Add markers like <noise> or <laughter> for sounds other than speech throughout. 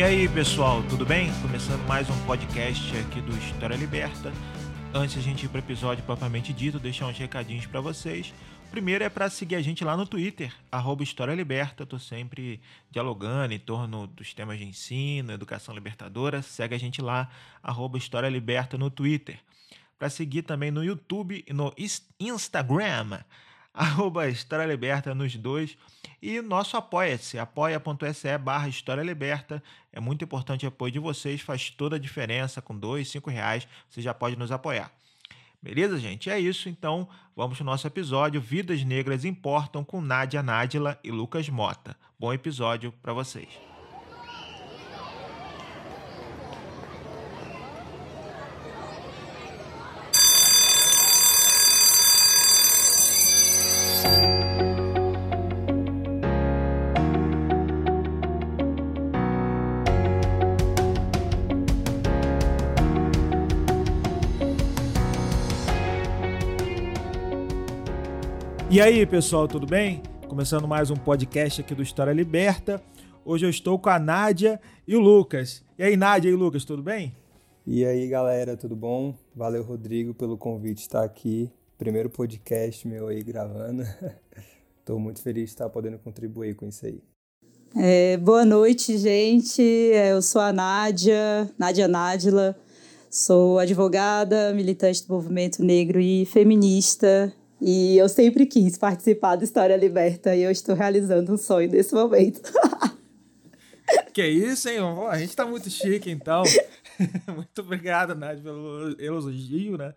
E aí, pessoal, tudo bem? Começando mais um podcast aqui do História Liberta. Antes a gente ir para o episódio propriamente dito, deixar uns recadinhos para vocês. O primeiro é para seguir a gente lá no Twitter, arroba História Liberta. Estou sempre dialogando em torno dos temas de ensino, educação libertadora. Segue a gente lá, arroba História Liberta no Twitter. Para seguir também no YouTube e no Instagram, <laughs> arroba História Liberta nos dois. E nosso apoia-se, apoia.se barra História Liberta. É muito importante o apoio de vocês, faz toda a diferença. Com dois, cinco reais, você já pode nos apoiar. Beleza, gente? É isso. Então, vamos para o nosso episódio Vidas Negras Importam com Nádia Nádila e Lucas Mota. Bom episódio para vocês. E aí, pessoal, tudo bem? Começando mais um podcast aqui do História Liberta. Hoje eu estou com a Nádia e o Lucas. E aí, Nádia e Lucas, tudo bem? E aí, galera, tudo bom? Valeu, Rodrigo, pelo convite de estar aqui. Primeiro podcast meu aí gravando. <laughs> Estou muito feliz de estar podendo contribuir com isso aí. É, boa noite, gente. É, eu sou a Nádia, Nádia Nádila. Sou advogada, militante do movimento negro e feminista. E eu sempre quis participar do História Liberta e eu estou realizando um sonho nesse momento. <laughs> que isso, hein? A gente tá muito chique, então. <laughs> muito obrigado, Nádia, pelo elogio, né?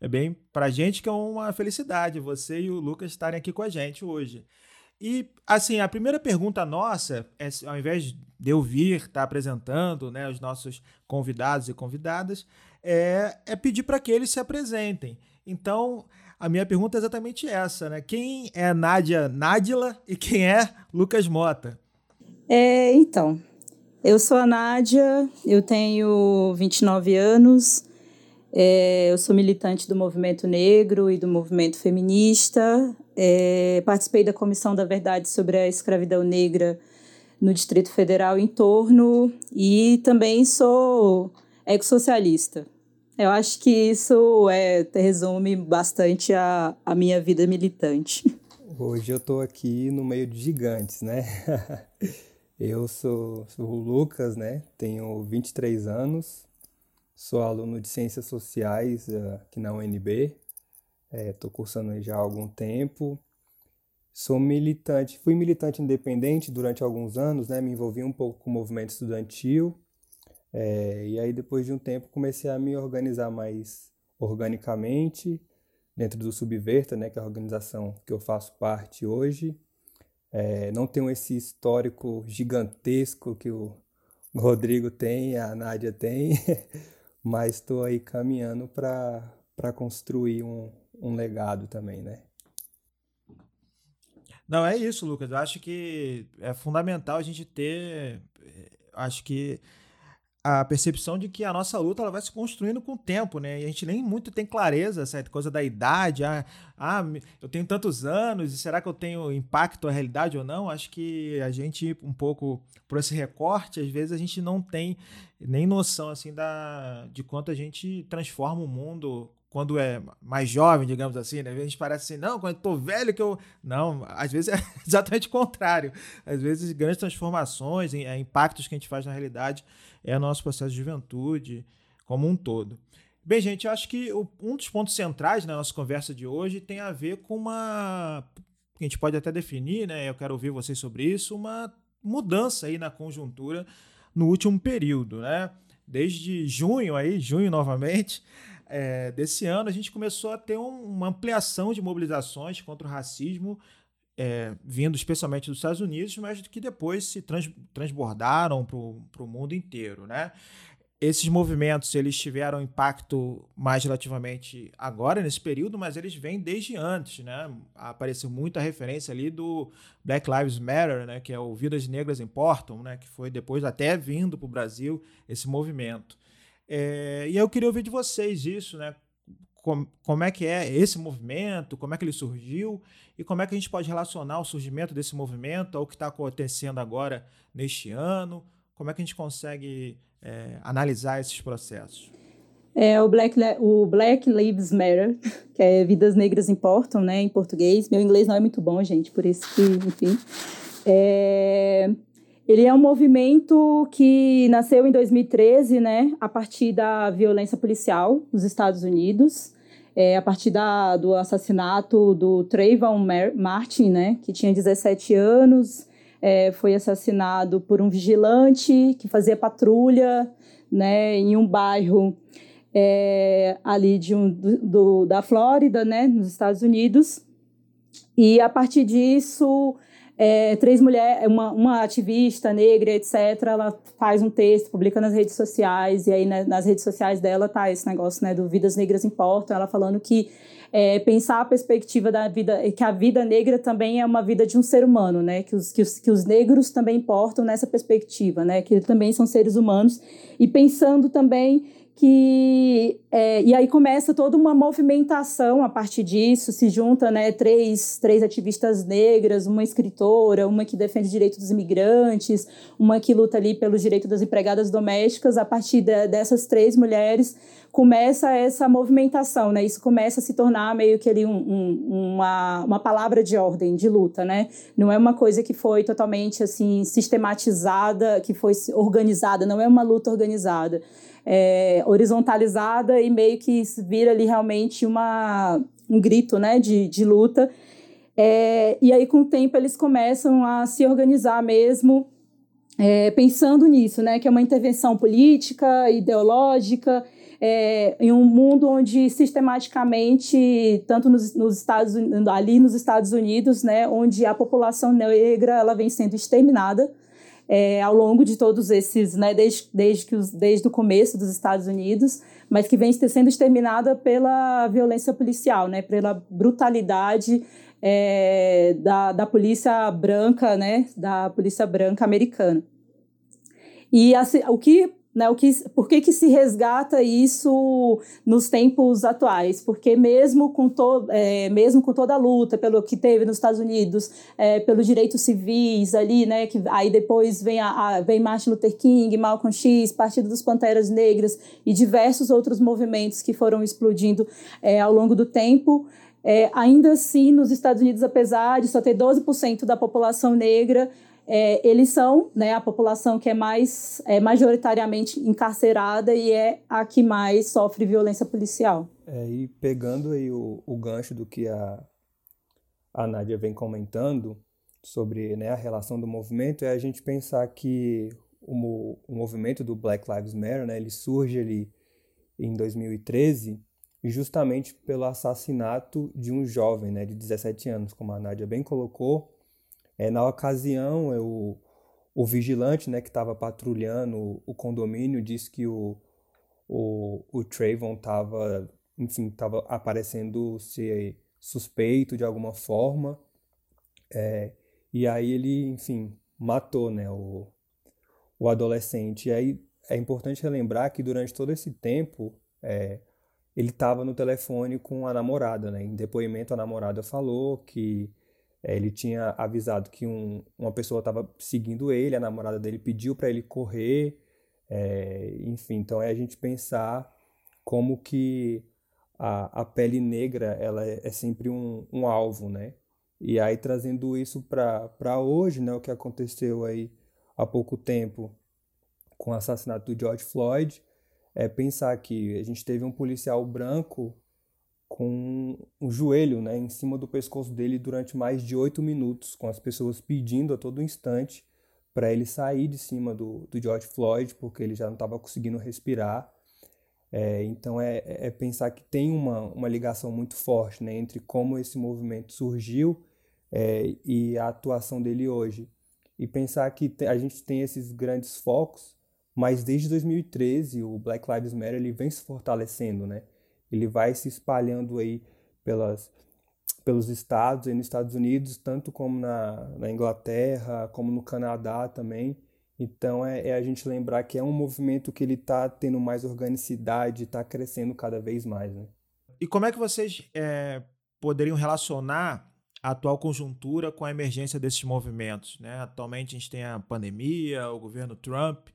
É bem pra gente que é uma felicidade você e o Lucas estarem aqui com a gente hoje. E, assim, a primeira pergunta nossa, é, ao invés de eu vir estar tá apresentando né, os nossos convidados e convidadas, é, é pedir para que eles se apresentem. Então, a minha pergunta é exatamente essa, né? Quem é Nádia Nádila e quem é Lucas Mota? É, então, eu sou a Nádia, eu tenho 29 anos, é, eu sou militante do movimento negro e do movimento feminista, é, participei da Comissão da Verdade sobre a Escravidão Negra no Distrito Federal em torno e também sou ex-socialista. Eu acho que isso é, resume bastante a, a minha vida militante. Hoje eu estou aqui no meio de gigantes, né? <laughs> eu sou, sou o Lucas, né? Tenho 23 anos, sou aluno de Ciências Sociais uh, aqui na UNB, estou é, cursando já há algum tempo. Sou militante, fui militante independente durante alguns anos, né? Me envolvi um pouco com o movimento estudantil é, e aí, depois de um tempo, comecei a me organizar mais organicamente dentro do Subverta, né, que é a organização que eu faço parte hoje. É, não tenho esse histórico gigantesco que o Rodrigo tem, a Nádia tem, <laughs> mas estou aí caminhando para construir um, um legado também, né? Não, é isso, Lucas. Eu acho que é fundamental a gente ter. É, acho que a percepção de que a nossa luta ela vai se construindo com o tempo, né? E a gente nem muito tem clareza, essa coisa da idade, ah, ah, eu tenho tantos anos, e será que eu tenho impacto à realidade ou não? Acho que a gente, um pouco por esse recorte, às vezes a gente não tem nem noção, assim, da, de quanto a gente transforma o mundo quando é mais jovem, digamos assim, né? A gente parece assim, não, quando eu tô velho que eu... Não, às vezes é <laughs> exatamente o contrário. Às vezes grandes transformações, é, impactos que a gente faz na realidade é o nosso processo de juventude como um todo. Bem, gente, eu acho que um dos pontos centrais na nossa conversa de hoje tem a ver com uma. A gente pode até definir, né? Eu quero ouvir vocês sobre isso, uma mudança aí na conjuntura no último período, né? Desde junho aí, junho novamente, é, desse ano, a gente começou a ter um, uma ampliação de mobilizações contra o racismo é, vindo especialmente dos Estados Unidos, mas que depois se trans, transbordaram para o mundo inteiro, né? Esses movimentos eles tiveram impacto mais relativamente agora nesse período, mas eles vêm desde antes, né? Apareceu muita referência ali do Black Lives Matter, né? Que é o Vidas Negras Importam, né? Que foi depois até vindo para o Brasil esse movimento. É, e eu queria ouvir de vocês isso, né? como, como é que é esse movimento, como é que ele surgiu e como é que a gente pode relacionar o surgimento desse movimento ao que está acontecendo agora neste ano. Como é que a gente consegue é, analisar esses processos? É o Black, o Black Lives Matter, <laughs> que é Vidas Negras Importam, né, em português. Meu inglês não é muito bom, gente, por isso que, enfim. É, ele é um movimento que nasceu em 2013, né, a partir da violência policial nos Estados Unidos, é, a partir da, do assassinato do Trayvon Martin, né, que tinha 17 anos, é, foi assassinado por um vigilante que fazia patrulha, né, em um bairro é, ali de um, do, da Flórida, né, nos Estados Unidos. E a partir disso, é, três mulheres, uma, uma ativista negra, etc., ela faz um texto, publica nas redes sociais, e aí né, nas redes sociais dela tá esse negócio né, do Vidas Negras Importam, ela falando que é, pensar a perspectiva da vida, que a vida negra também é uma vida de um ser humano, né? Que os, que os, que os negros também importam nessa perspectiva, né? Que também são seres humanos. E pensando também que é, e aí começa toda uma movimentação a partir disso se junta né três, três ativistas negras uma escritora uma que defende o direito dos imigrantes uma que luta ali pelo direito das empregadas domésticas. A partir de, dessas três mulheres começa essa movimentação né? Isso começa a se tornar meio que ali um, um, uma, uma palavra de ordem de luta né? Não é uma coisa que foi totalmente assim sistematizada que foi organizada não é uma luta organizada é, horizontalizada e meio que vira ali realmente uma, um grito né, de, de luta. É, e aí, com o tempo, eles começam a se organizar mesmo, é, pensando nisso, né, que é uma intervenção política, ideológica, é, em um mundo onde sistematicamente, tanto nos, nos, Estados ali nos Estados Unidos, né, onde a população negra ela vem sendo exterminada, é, ao longo de todos esses, né, desde, desde, que os, desde o começo dos Estados Unidos, mas que vem sendo exterminada pela violência policial, né, pela brutalidade é, da, da polícia branca, né, da polícia branca americana. E assim, o que né, o que, por que, que se resgata isso nos tempos atuais? Porque mesmo com, to, é, mesmo com toda a luta pelo que teve nos Estados Unidos, é, pelos direitos civis ali, né, que aí depois vem, a, a, vem Martin Luther King, Malcolm X, Partido dos Panteras Negras e diversos outros movimentos que foram explodindo é, ao longo do tempo, é, ainda assim, nos Estados Unidos, apesar de só ter 12% da população negra, é, eles são né, a população que é mais é, majoritariamente encarcerada e é a que mais sofre violência policial. É, e pegando aí o, o gancho do que a, a Nádia vem comentando sobre né, a relação do movimento, é a gente pensar que o, o movimento do Black Lives Matter, né, ele surge ali em 2013 justamente pelo assassinato de um jovem né, de 17 anos, como a Nádia bem colocou, é, na ocasião, eu, o vigilante né, que estava patrulhando o condomínio disse que o, o, o Trayvon estava, enfim, estava aparecendo ser suspeito de alguma forma. É, e aí ele, enfim, matou né, o, o adolescente. E aí é importante relembrar que durante todo esse tempo é, ele estava no telefone com a namorada. Né? Em depoimento, a namorada falou que ele tinha avisado que um, uma pessoa estava seguindo ele, a namorada dele pediu para ele correr, é, enfim, então é a gente pensar como que a, a pele negra ela é, é sempre um, um, alvo, né? E aí trazendo isso para hoje, né, o que aconteceu aí há pouco tempo com o assassinato do George Floyd, é pensar que a gente teve um policial branco com um joelho né, em cima do pescoço dele durante mais de oito minutos, com as pessoas pedindo a todo instante para ele sair de cima do, do George Floyd, porque ele já não estava conseguindo respirar. É, então é, é, pensar que tem uma, uma ligação muito forte né, entre como esse movimento surgiu é, e a atuação dele hoje. E pensar que a gente tem esses grandes focos, mas desde 2013 o Black Lives Matter ele vem se fortalecendo, né? Ele vai se espalhando aí pelas, pelos estados, aí nos Estados Unidos, tanto como na, na Inglaterra, como no Canadá também. Então é, é, a gente lembrar que é um movimento que ele está tendo mais organicidade, está crescendo cada vez mais. Né? E como é que vocês é, poderiam relacionar a atual conjuntura com a emergência desses movimentos. Né? Atualmente a gente tem a pandemia, o governo Trump.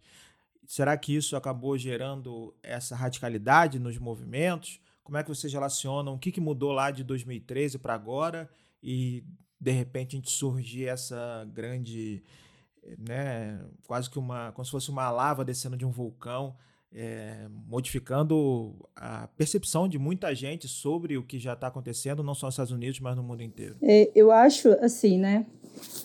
Será que isso acabou gerando essa radicalidade nos movimentos? Como é que vocês relacionam? O que, que mudou lá de 2013 para agora? E de repente a gente surgir essa grande, né, quase que uma, como se fosse uma lava descendo de um vulcão, é, modificando a percepção de muita gente sobre o que já está acontecendo, não só nos Estados Unidos, mas no mundo inteiro. É, eu acho assim, né?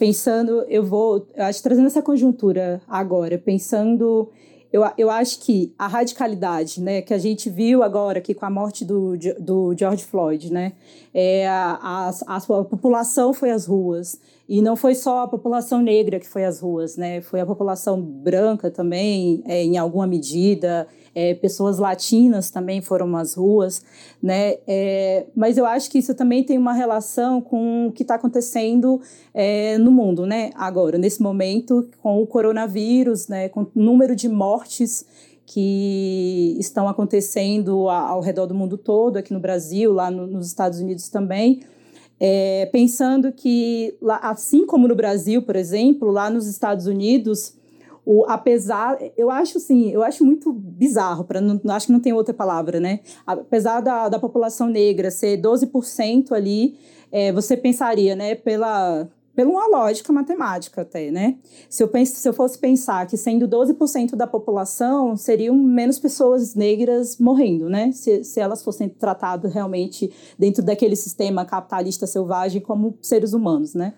Pensando, eu vou, acho trazendo essa conjuntura agora, pensando eu, eu acho que a radicalidade, né, que a gente viu agora aqui com a morte do, do George Floyd, né, é, a, a, a população foi às ruas. E não foi só a população negra que foi às ruas, né? Foi a população branca também, é, em alguma medida. É, pessoas latinas também foram às ruas, né? É, mas eu acho que isso também tem uma relação com o que está acontecendo é, no mundo, né? Agora, nesse momento, com o coronavírus, né? Com o número de mortes que estão acontecendo ao redor do mundo todo, aqui no Brasil, lá no, nos Estados Unidos também. É, pensando que, assim como no Brasil, por exemplo, lá nos Estados Unidos, o, apesar, eu acho assim, eu acho muito bizarro, para não, acho que não tem outra palavra, né? Apesar da, da população negra ser 12% ali, é, você pensaria, né, pela, pela uma lógica matemática até, né? Se eu, penso, se eu fosse pensar que sendo 12% da população, seriam menos pessoas negras morrendo, né? Se, se elas fossem tratadas realmente dentro daquele sistema capitalista selvagem como seres humanos, né?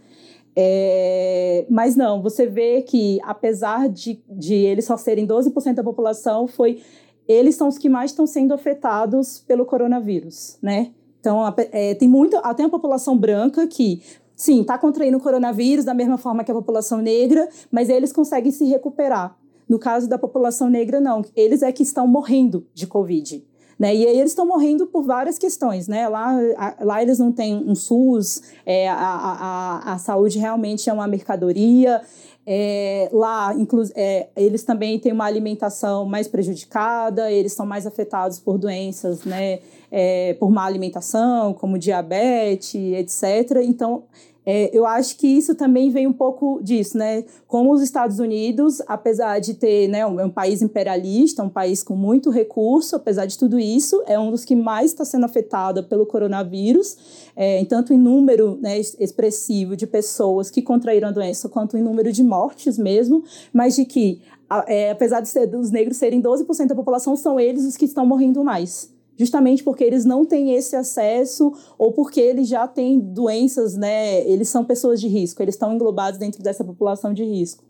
É, mas não, você vê que apesar de, de eles só serem 12% da população, foi eles são os que mais estão sendo afetados pelo coronavírus, né? Então, é, tem muito, até a população branca que sim, está contraindo o coronavírus da mesma forma que a população negra, mas eles conseguem se recuperar. No caso da população negra, não. Eles é que estão morrendo de Covid. Né? E aí eles estão morrendo por várias questões, né? Lá, a, lá eles não têm um SUS, é, a, a, a saúde realmente é uma mercadoria. É, lá, é, eles também têm uma alimentação mais prejudicada, eles são mais afetados por doenças, né? É, por má alimentação, como diabetes, etc. Então, é, eu acho que isso também vem um pouco disso, né? Como os Estados Unidos, apesar de ter, né, um, é um país imperialista, um país com muito recurso, apesar de tudo isso, é um dos que mais está sendo afetado pelo coronavírus, é, tanto em número né, expressivo de pessoas que contraíram a doença, quanto em número de mortes mesmo, mas de que, é, apesar de ser, dos negros serem 12% da população, são eles os que estão morrendo mais justamente porque eles não têm esse acesso ou porque eles já têm doenças, né? Eles são pessoas de risco, eles estão englobados dentro dessa população de risco.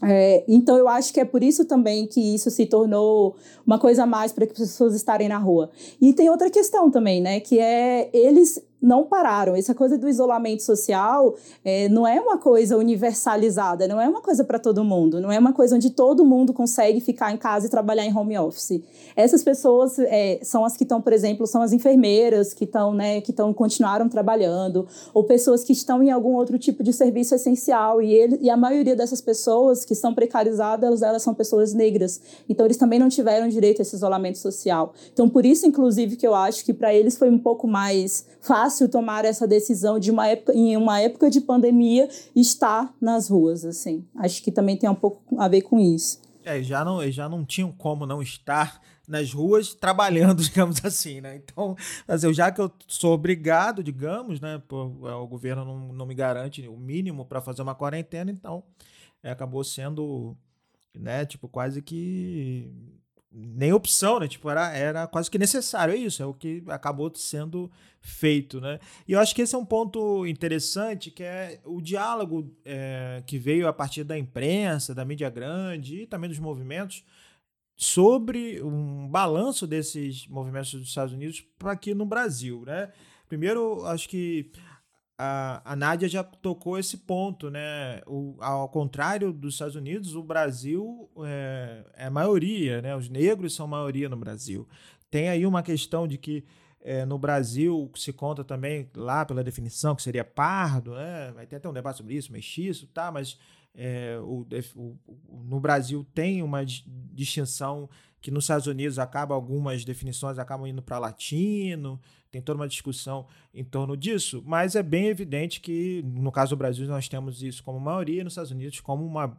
É, então eu acho que é por isso também que isso se tornou uma coisa a mais para que as pessoas estarem na rua. E tem outra questão também, né? Que é eles não pararam. Essa coisa do isolamento social é, não é uma coisa universalizada, não é uma coisa para todo mundo, não é uma coisa onde todo mundo consegue ficar em casa e trabalhar em home office. Essas pessoas é, são as que estão, por exemplo, são as enfermeiras que estão, né, que estão continuaram trabalhando, ou pessoas que estão em algum outro tipo de serviço essencial e ele, e a maioria dessas pessoas que são precarizadas, elas são pessoas negras. Então eles também não tiveram direito a esse isolamento social. Então por isso, inclusive, que eu acho que para eles foi um pouco mais fácil tomar essa decisão de uma época, em uma época de pandemia, estar nas ruas, assim. Acho que também tem um pouco a ver com isso. É, já não, já não tinham como não estar nas ruas trabalhando, <laughs> digamos assim, né? Então, assim, já que eu sou obrigado, digamos, né? Por, é, o governo não, não me garante o mínimo para fazer uma quarentena, então é, acabou sendo, né? Tipo, quase que nem opção, né? Tipo, era, era quase que necessário. É isso, é o que acabou sendo feito, né? E eu acho que esse é um ponto interessante, que é o diálogo é, que veio a partir da imprensa, da mídia grande e também dos movimentos sobre um balanço desses movimentos dos Estados Unidos para aqui no Brasil, né? Primeiro, acho que a, a Nádia já tocou esse ponto, né? O, ao contrário dos Estados Unidos, o Brasil é, é maioria, né? Os negros são maioria no Brasil. Tem aí uma questão de que é, no Brasil se conta também lá pela definição que seria pardo, né? Vai ter até um debate sobre isso, mestiço, tá? Mas É, o, o, no Brasil tem uma distinção que nos Estados Unidos acaba algumas definições acabam indo para latino, tem toda uma discussão em torno disso, mas é bem evidente que no caso do Brasil nós temos isso como maioria, nos Estados Unidos como uma,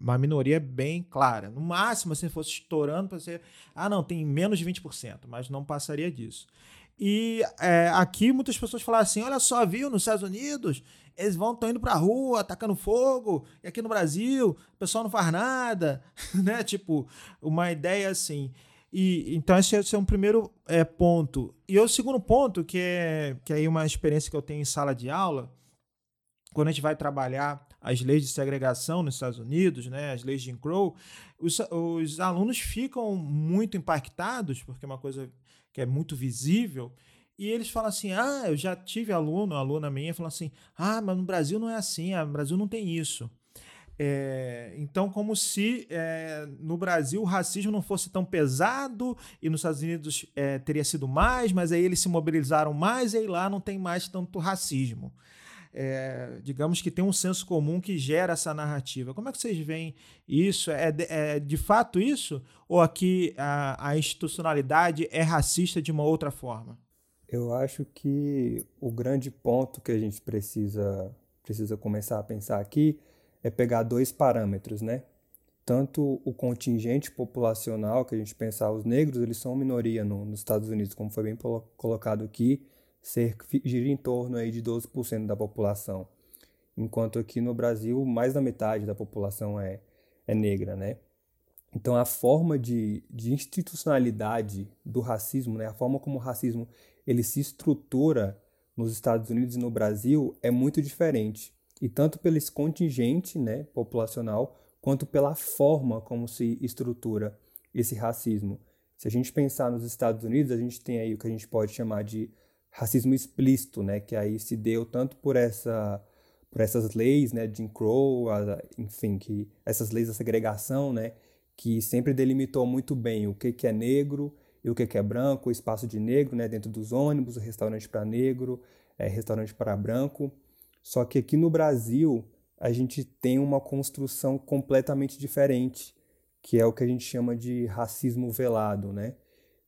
uma minoria bem clara. No máximo, se fosse estourando para ser, ah, não, tem menos de 20%, mas não passaria disso. E é, aqui muitas pessoas falaram assim: olha só, viu, nos Estados Unidos, eles vão estão indo pra rua, atacando fogo, e aqui no Brasil, o pessoal não faz nada, <laughs> né? Tipo, uma ideia assim. E, então, esse, esse é um primeiro é, ponto. E o segundo ponto, que é, que é aí uma experiência que eu tenho em sala de aula, quando a gente vai trabalhar as leis de segregação nos Estados Unidos, né, as leis de Jim Crow, os, os alunos ficam muito impactados, porque é uma coisa que é muito visível, e eles falam assim: ah, eu já tive aluno, aluna minha, falando assim: ah, mas no Brasil não é assim, ah, no Brasil não tem isso. É, então, como se é, no Brasil o racismo não fosse tão pesado e nos Estados Unidos é, teria sido mais, mas aí eles se mobilizaram mais e aí lá não tem mais tanto racismo. É, digamos que tem um senso comum que gera essa narrativa. Como é que vocês veem isso? É de, é de fato isso? Ou aqui a, a institucionalidade é racista de uma outra forma? Eu acho que o grande ponto que a gente precisa, precisa começar a pensar aqui é pegar dois parâmetros, né? Tanto o contingente populacional, que a gente pensar, os negros, eles são minoria no, nos Estados Unidos, como foi bem colocado aqui, cerca, gira em torno aí de 12% da população, enquanto aqui no Brasil mais da metade da população é, é negra, né? Então a forma de, de institucionalidade do racismo, né, a forma como o racismo ele se estrutura nos Estados Unidos e no Brasil é muito diferente. E tanto pelo contingente né, populacional, quanto pela forma como se estrutura esse racismo. Se a gente pensar nos Estados Unidos, a gente tem aí o que a gente pode chamar de racismo explícito, né, que aí se deu tanto por essa por essas leis, né, Jim Crow, enfim, que essas leis da segregação, né, que sempre delimitou muito bem o que que é negro e o que é branco, o espaço de negro, né, dentro dos ônibus, o restaurante para negro, é, restaurante para branco. Só que aqui no Brasil a gente tem uma construção completamente diferente, que é o que a gente chama de racismo velado, né?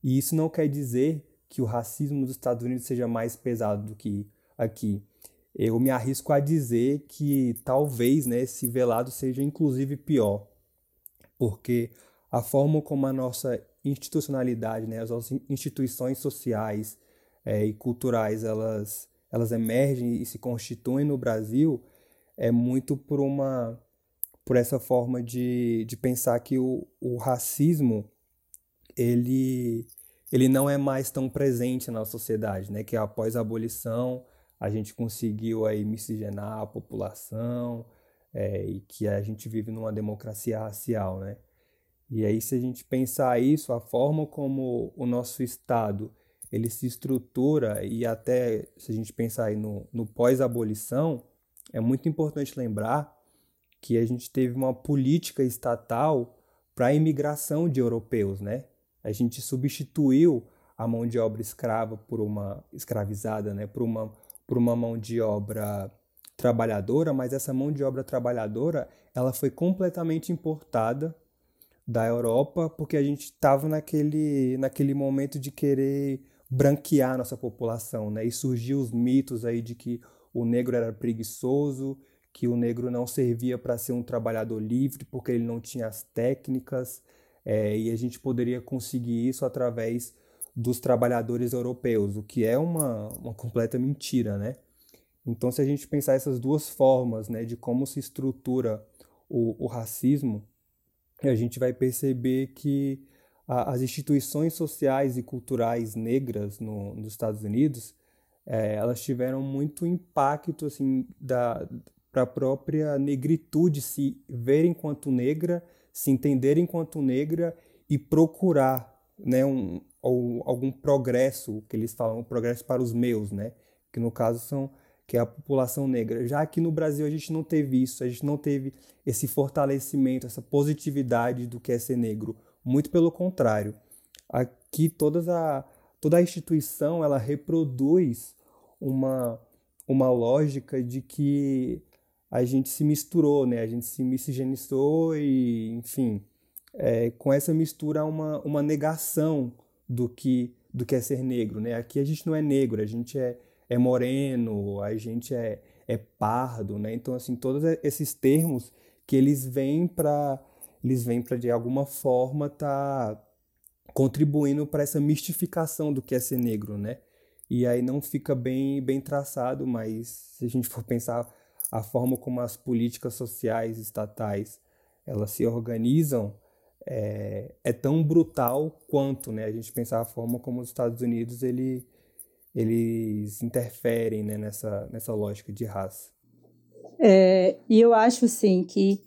E isso não quer dizer que o racismo nos Estados Unidos seja mais pesado do que aqui. Eu me arrisco a dizer que talvez né, esse velado seja inclusive pior, porque a forma como a nossa institucionalidade, né, as instituições sociais é, e culturais, elas, elas emergem e se constituem no Brasil é muito por uma por essa forma de, de pensar que o, o racismo ele ele não é mais tão presente na sociedade, né? Que após a abolição a gente conseguiu aí miscigenar a população é, e que a gente vive numa democracia racial, né? E aí se a gente pensar isso, a forma como o nosso estado ele se estrutura e até se a gente pensar aí no, no pós-abolição, é muito importante lembrar que a gente teve uma política estatal para a imigração de europeus, né? A gente substituiu a mão de obra escrava por uma escravizada, né, por uma por uma mão de obra trabalhadora, mas essa mão de obra trabalhadora, ela foi completamente importada da Europa, porque a gente estava naquele naquele momento de querer branquear nossa população, né? E surgiu os mitos aí de que o negro era preguiçoso, que o negro não servia para ser um trabalhador livre porque ele não tinha as técnicas, é, e a gente poderia conseguir isso através dos trabalhadores europeus, o que é uma, uma completa mentira, né? Então, se a gente pensar essas duas formas né, de como se estrutura o, o racismo, a gente vai perceber que a, as instituições sociais e culturais negras no, nos Estados Unidos, é, elas tiveram muito impacto assim, para a própria negritude se ver enquanto negra se entender enquanto negra e procurar né, um, algum progresso, que eles falam, um progresso para os meus, né? que no caso são que é a população negra. Já aqui no Brasil a gente não teve isso, a gente não teve esse fortalecimento, essa positividade do que é ser negro. Muito pelo contrário. Aqui todas a, toda a instituição ela reproduz uma, uma lógica de que a gente se misturou, né? A gente se miscigenizou e, enfim, é, com essa mistura uma, uma negação do que do que é ser negro, né? Aqui a gente não é negro, a gente é, é moreno, a gente é, é pardo, né? Então, assim, todos esses termos que eles vêm para eles vêm para de alguma forma tá contribuindo para essa mistificação do que é ser negro, né? E aí não fica bem bem traçado, mas se a gente for pensar a forma como as políticas sociais estatais elas se organizam é, é tão brutal quanto, né? A gente pensar a forma como os Estados Unidos ele, eles interferem né, nessa, nessa lógica de raça. É, e eu acho, assim, que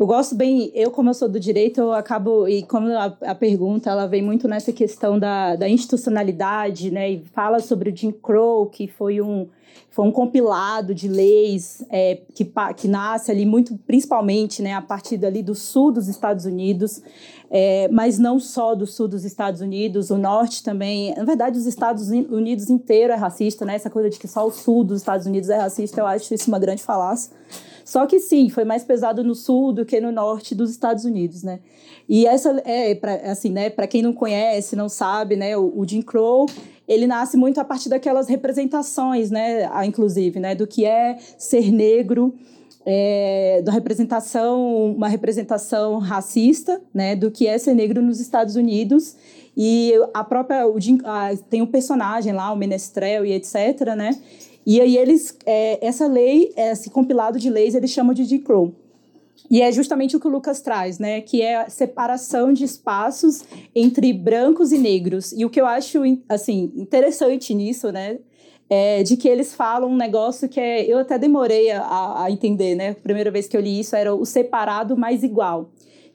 eu gosto bem, eu como eu sou do direito, eu acabo, e como a, a, pergunta, ela vem muito nessa questão da, da institucionalidade, né, e fala sobre o Jim Crow, que foi um, foi um compilado de leis é, que, que nasce ali muito, principalmente, né, a partir dali do sul dos Estados Unidos, é, mas não só do sul dos Estados Unidos, o norte também, na verdade os Estados Unidos inteiro é racista, né, essa coisa de que só o sul dos Estados Unidos é racista, eu acho isso uma grande falácia. Só que sim, foi mais pesado no sul do que no norte dos Estados Unidos, né? E essa é assim, né, para quem não conhece, não sabe, né, o, o Jim Crow, ele nasce muito a partir daquelas representações, né, inclusive, né, do que é ser negro, é, da representação, uma representação racista, né, do que é ser negro nos Estados Unidos. E a própria, o Jim, a, tem um personagem lá, o Menestrel e etc, né, e aí eles, é, essa lei, esse compilado de leis, eles chamam de Jim Crow. E é justamente o que o Lucas traz, né? Que é a separação de espaços entre brancos e negros. E o que eu acho, assim, interessante nisso, né? É de que eles falam um negócio que é, eu até demorei a, a entender, né? A primeira vez que eu li isso era o separado mais igual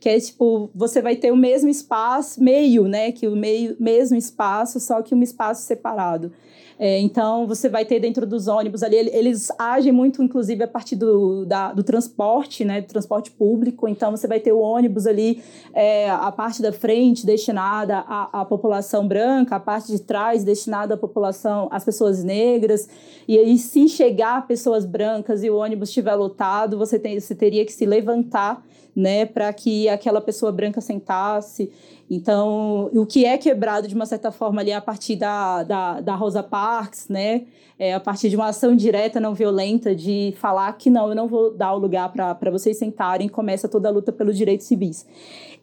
que é tipo, você vai ter o mesmo espaço, meio, né? Que o meio, mesmo espaço, só que um espaço separado. É, então, você vai ter dentro dos ônibus ali, eles agem muito, inclusive, a partir do, da, do transporte, né, do transporte público. Então, você vai ter o ônibus ali, é, a parte da frente destinada à, à população branca, a parte de trás destinada à população, às pessoas negras. E aí, se chegar pessoas brancas e o ônibus estiver lotado, você, tem, você teria que se levantar né, para que aquela pessoa branca sentasse. Então, o que é quebrado de uma certa forma ali a partir da, da, da Rosa Parks, né, é, a partir de uma ação direta não violenta de falar que não, eu não vou dar o lugar para vocês sentarem, começa toda a luta pelos direitos civis.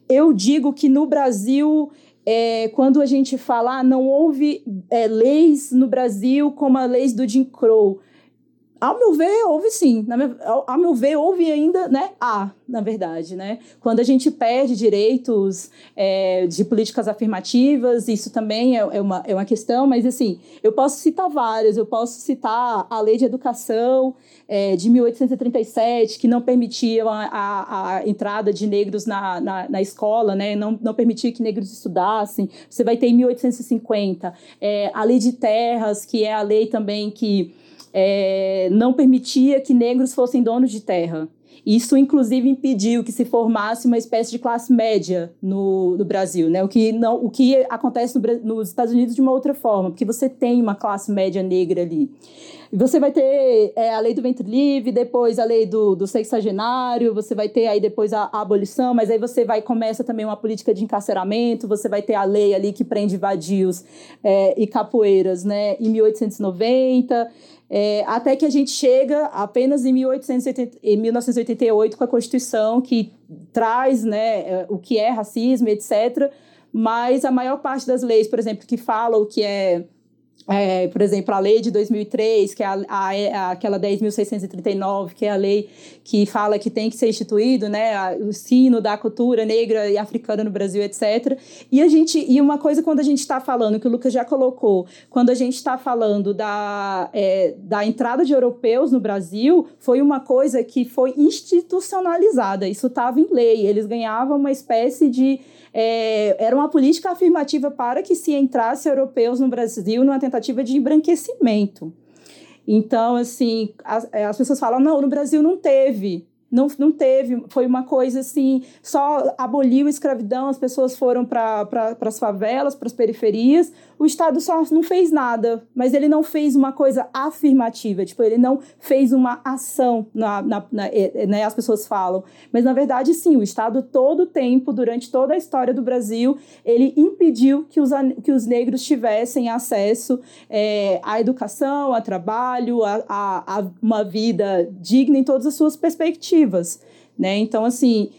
Eu digo que no Brasil é, quando a gente fala, ah, não houve é, leis no Brasil como a leis do Jim Crow. Ao meu ver, houve sim. Minha, ao, ao, meu ver, houve ainda, né? Há, na verdade, né? Quando a gente perde direitos é, de políticas afirmativas, isso também é, é, uma, é uma questão, mas assim, eu posso citar várias. Eu posso citar a Lei de Educação é, de 1837, que não permitia a, a, a entrada de negros na, na, na, escola, né? Não, não permitia que negros estudassem. Você vai ter em 1850 é, a Lei de Terras, que é a lei também que é, não permitia que negros fossem donos de terra. Isso, inclusive, impediu que se formasse uma espécie de classe média no, no Brasil, né? O que, não, o que acontece no, nos Estados Unidos de uma outra forma, porque você tem uma classe média negra ali. Você vai ter é, a lei do ventre livre, depois a lei do, do sexagenário, você vai ter aí depois a, a, abolição, mas aí você vai começa também uma política de encarceramento, você vai ter a lei ali que prende vadios é, e capoeiras, né? Em 1890. É, até que a gente chega apenas em, 1880, em 1988 com a Constituição, que traz né, é, o que é racismo, etc. Mas a maior parte das leis, por exemplo, que fala o que é é, por exemplo, a lei de 2003, que é a, a, é aquela 10.639, que é a lei que fala que tem que ser instituído, né, o sino da cultura negra e africana no Brasil, etc. E a gente e uma coisa quando a gente está falando que o Lucas já colocou, quando a gente está falando da, é, da entrada de europeus no Brasil, foi uma coisa que foi institucionalizada. Isso estava em lei. Eles ganhavam uma espécie de é, era uma política afirmativa para que se entrasse europeus no Brasil numa tentativa de embranquecimento. Então, assim, as, é, as pessoas falam, não, no Brasil não teve. Não, não teve, foi uma coisa assim, só aboliu a escravidão, as pessoas foram para pra, as favelas, para as periferias. O Estado só não fez nada, mas ele não fez uma coisa afirmativa, tipo, ele não fez uma ação, na, na, na né, as pessoas falam. Mas, na verdade, sim, o Estado todo o tempo, durante toda a história do Brasil, ele impediu que os, que os negros tivessem acesso é, à educação, a trabalho, a, a, a uma vida digna em todas as suas perspectivas. Né? Então, assim,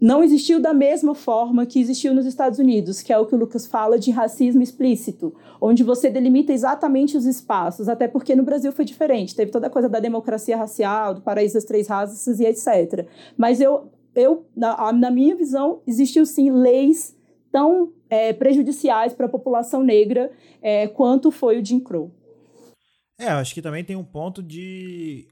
não existiu da mesma forma que existiu nos Estados Unidos, que é o que o Lucas fala de racismo explícito, onde você delimita exatamente os espaços, até porque no Brasil foi diferente, teve toda a coisa da democracia racial, do paraíso das três raças e etc. Mas eu, eu na, na minha visão, existiu sim leis tão é, prejudiciais para a população negra é, quanto foi o Jim Crow. É, acho que também tem um ponto de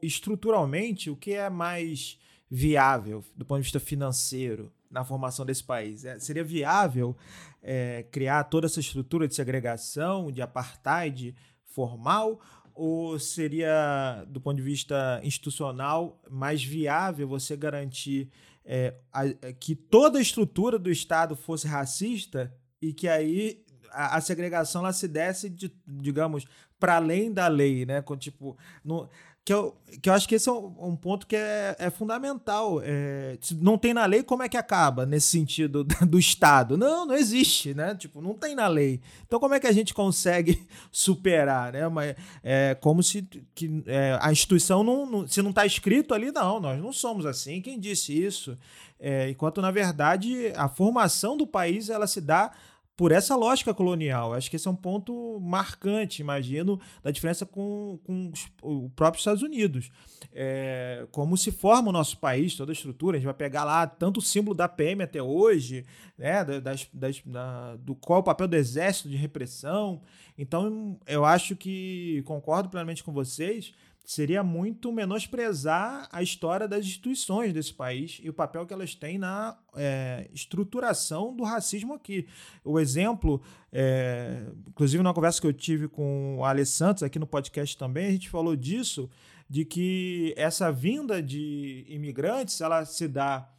estruturalmente o que é mais viável do ponto de vista financeiro na formação desse país? É, seria viável é, criar toda essa estrutura de segregação, de apartheid formal? Ou seria, do ponto de vista institucional, mais viável você garantir é, a, que toda a estrutura do Estado fosse racista e que aí a, a segregação ela se desse, de, digamos, para além da lei, né? Com, tipo, no, que eu, que eu acho que esse é um, um ponto que é, é fundamental. É, não tem na lei, como é que acaba nesse sentido <laughs> do Estado? Não, não existe, né? Tipo, não tem na lei. Então, como é que a gente consegue <laughs> superar, né? Mas, é como se que, é, a instituição não, não, se não está escrito ali, não, nós não somos assim. Quem disse isso? É, enquanto, na verdade, a formação do país ela se dá por essa lógica colonial. Acho que esse é um ponto marcante, imagino, da diferença com, com os, o próprio Estados Unidos. É, como se forma o nosso país, toda a estrutura, a gente vai pegar lá tanto o símbolo da PM até hoje, né, das, das, da, do qual é o papel do exército de repressão. Então, eu acho que, concordo plenamente com vocês, seria muito menosprezar a história das instituições desse país e o papel que elas têm na é, estruturação do racismo aqui. O exemplo, é, inclusive numa conversa que eu tive com o Ale Santos aqui no podcast também, a gente falou disso, de que essa vinda de imigrantes, ela se dá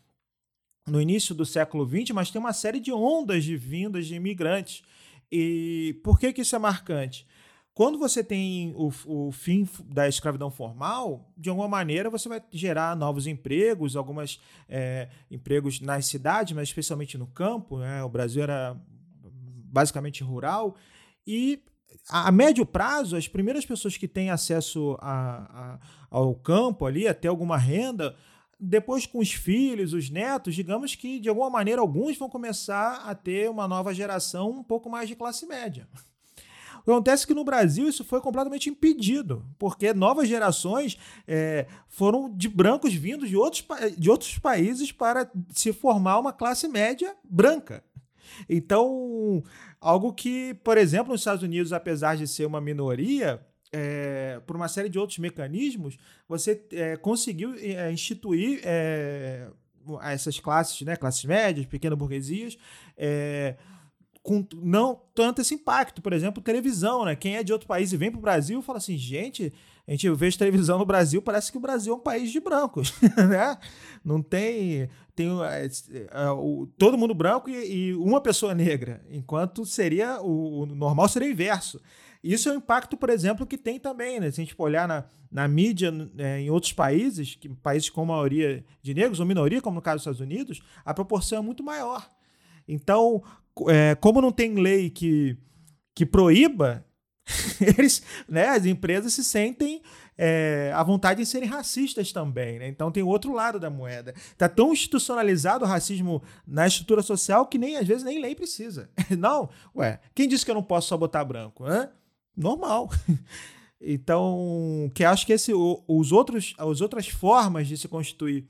no início do século XX, mas tem uma série de ondas de vindas de imigrantes. E por que, que isso é marcante? Quando você tem o, o fim da escravidão formal, de alguma maneira você vai gerar novos empregos, alguns é, empregos nas cidades, mas especialmente no campo. Né? O Brasil era basicamente rural. E a, a médio prazo, as primeiras pessoas que têm acesso a, a, ao campo ali, até alguma renda, depois com os filhos, os netos, digamos que de alguma maneira alguns vão começar a ter uma nova geração um pouco mais de classe média. Acontece que no Brasil isso foi completamente impedido, porque novas gerações é, foram de brancos vindos de outros, de outros países para se formar uma classe média branca. Então, algo que, por exemplo, nos Estados Unidos, apesar de ser uma minoria, é, por uma série de outros mecanismos, você é, conseguiu é, instituir é, essas classes, né, classes médias, pequenas burguesias, é, com não tanto esse impacto. Por exemplo, televisão, né? Quem é de outro país e vem para o Brasil fala assim, gente, a gente vê televisão no Brasil, parece que o Brasil é um país de brancos, <laughs> né? Não tem tem é, é, o, todo mundo branco e, e, uma pessoa negra, enquanto seria o, o, normal seria o inverso. Isso é um impacto, por exemplo, que tem também, né? Se a gente olhar na, na mídia é, em outros países, que, países com maioria de negros ou minoria, como no caso dos Estados Unidos, a proporção é muito maior. Então, é, como não tem lei que, que proíba, <laughs> eles, né, as empresas se sentem é, à vontade de serem racistas também. Né? Então tem outro lado da moeda. Está tão institucionalizado o racismo na estrutura social que nem às vezes nem lei precisa. <laughs> Não, ué, quem disse que eu não posso só botar branco? Hã? Normal. <laughs> Então, que acho que esse, os outros, as outras formas de se constituir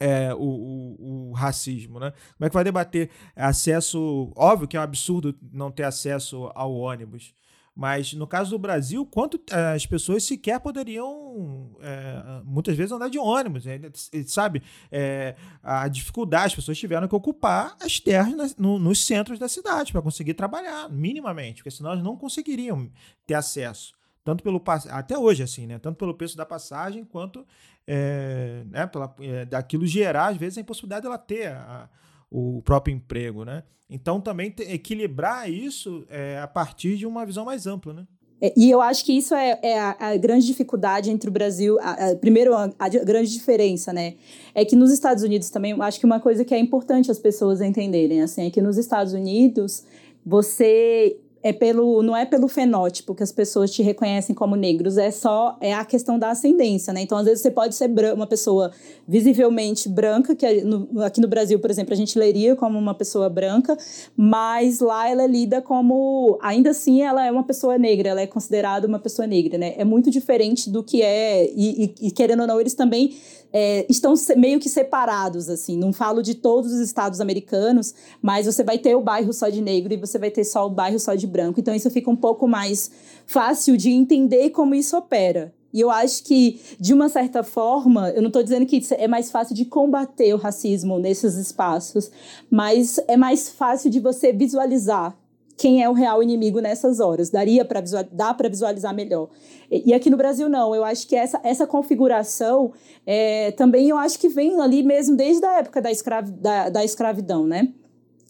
é, o, o, o, racismo, né? Como é que vai debater acesso? Óbvio que é um absurdo não ter acesso ao ônibus, mas no caso do Brasil, quanto é, as pessoas sequer poderiam é, muitas vezes andar de ônibus, né? sabe? É, a dificuldade, as pessoas tiveram que ocupar as terras nas, no, nos centros da cidade para conseguir trabalhar minimamente, porque senão elas não conseguiriam ter acesso tanto pelo até hoje assim, né? Tanto pelo preço da passagem quanto é, né, pela, é, daquilo gerar às vezes a impossibilidade dela ter a, o próprio emprego, né? Então também equilibrar isso é, a partir de uma visão mais ampla, né? É, e eu acho que isso é, é a, a, grande dificuldade entre o Brasil. A, a, primeiro, a, a, grande diferença, né? É que nos Estados Unidos também, eu acho que uma coisa que é importante as pessoas entenderem, assim, é que nos Estados Unidos você é pelo não é pelo fenótipo que as pessoas te reconhecem como negros, é só é a questão da ascendência, né? Então, às vezes você pode ser uma pessoa visivelmente branca, que no, aqui no Brasil, por exemplo, a gente leria como uma pessoa branca, mas lá ela é lida como ainda assim ela é uma pessoa negra, ela é considerada uma pessoa negra, né? É muito diferente do que é e, e, e querendo ou não, eles também é, estão meio que separados, assim. Não falo de todos os estados americanos, mas você vai ter o bairro só de negro e você vai ter só o bairro só de branco. Então isso fica um pouco mais fácil de entender como isso opera. E eu acho que, de uma certa forma, eu não estou dizendo que é mais fácil de combater o racismo nesses espaços, mas é mais fácil de você visualizar quem é o real inimigo nessas horas. Daria para dá para visualizar melhor. E, e, aqui no Brasil não. Eu acho que essa, essa configuração é, também eu acho que vem ali mesmo desde a época da, escravi, da, da escravidão, né?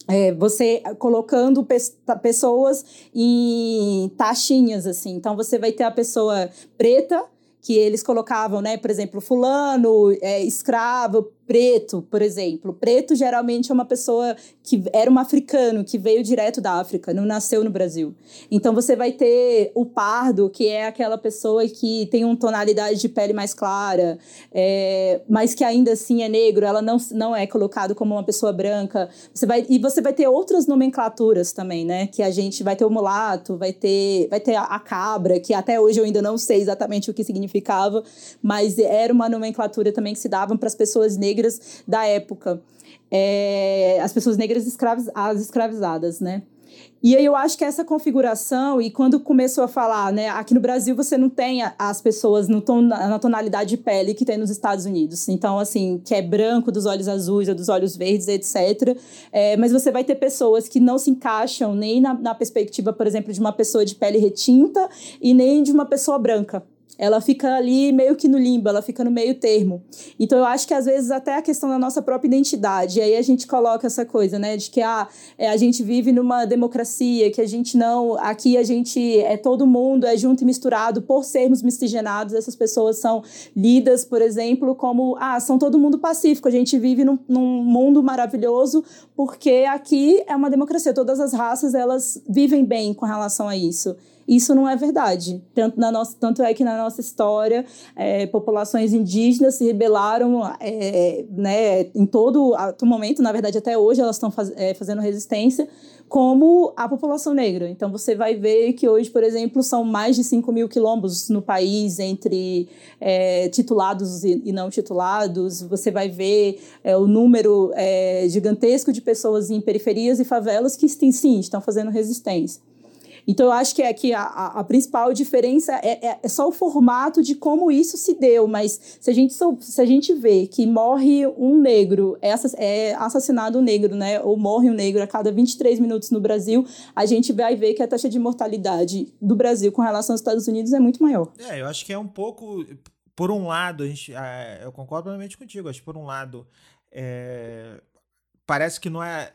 É, você colocando pe pessoas em taxinhas, assim. Então, você vai ter a pessoa preta, que eles colocavam, né? Por exemplo, fulano, é, escravo, preto, por exemplo. Preto geralmente é uma pessoa que era um africano, que veio direto da África, não nasceu no Brasil. Então você vai ter o pardo, que é aquela pessoa que tem uma tonalidade de pele mais clara, é, mas que ainda assim é negro, ela não, não é colocado como uma pessoa branca. Você vai, e você vai ter outras nomenclaturas também, né? Que a gente vai ter o mulato, vai ter, vai ter a, a cabra, que até hoje eu ainda não sei exatamente o que significava, mas era uma nomenclatura também que se davam para as pessoas negras negras da época. É, as pessoas negras as escravizadas, né? E aí eu acho que essa configuração, e quando começou a falar, né, aqui no Brasil você não tem as pessoas no tom, na tonalidade de pele que tem nos Estados Unidos. Então, assim, que é branco, dos olhos azuis ou dos olhos verdes, etc. É, mas você vai ter pessoas que não se encaixam nem na, na perspectiva, por exemplo, de uma pessoa de pele retinta e nem de uma pessoa branca ela fica ali meio que no limbo, ela fica no meio termo. Então eu acho que às vezes até a questão da nossa própria identidade, e aí a gente coloca essa coisa, né, de que ah, é, a gente vive numa democracia, que a gente não, aqui a gente é todo mundo, é junto e misturado, por sermos miscigenados, essas pessoas são lidas, por exemplo, como ah, são todo mundo pacífico, a gente vive num, num mundo maravilhoso, porque aqui é uma democracia, todas as raças elas vivem bem com relação a isso. Isso não é verdade. Tanto, na nossa, tanto é que na nossa história, é, populações indígenas se rebelaram é, né, em todo, todo momento, na verdade, até hoje elas estão faz, é, fazendo resistência, como a população negra. Então, você vai ver que hoje, por exemplo, são mais de 5 mil quilombos no país, entre é, titulados e, e, não titulados. Você vai ver é, o número é, gigantesco de pessoas em periferias e favelas que, sim, estão fazendo resistência. Então, eu acho que, é, que a, a principal diferença é, é, é, só o formato de como isso se deu, mas se a gente, se a gente vê que morre um negro, é, é assassinado um negro, né, ou morre um negro a cada 23 minutos no Brasil, a gente vai ver que a taxa de mortalidade do Brasil com relação aos Estados Unidos é muito maior. É, eu acho que é um pouco. Por um lado, a gente, é, eu concordo plenamente contigo, acho que por um lado. É, parece que não é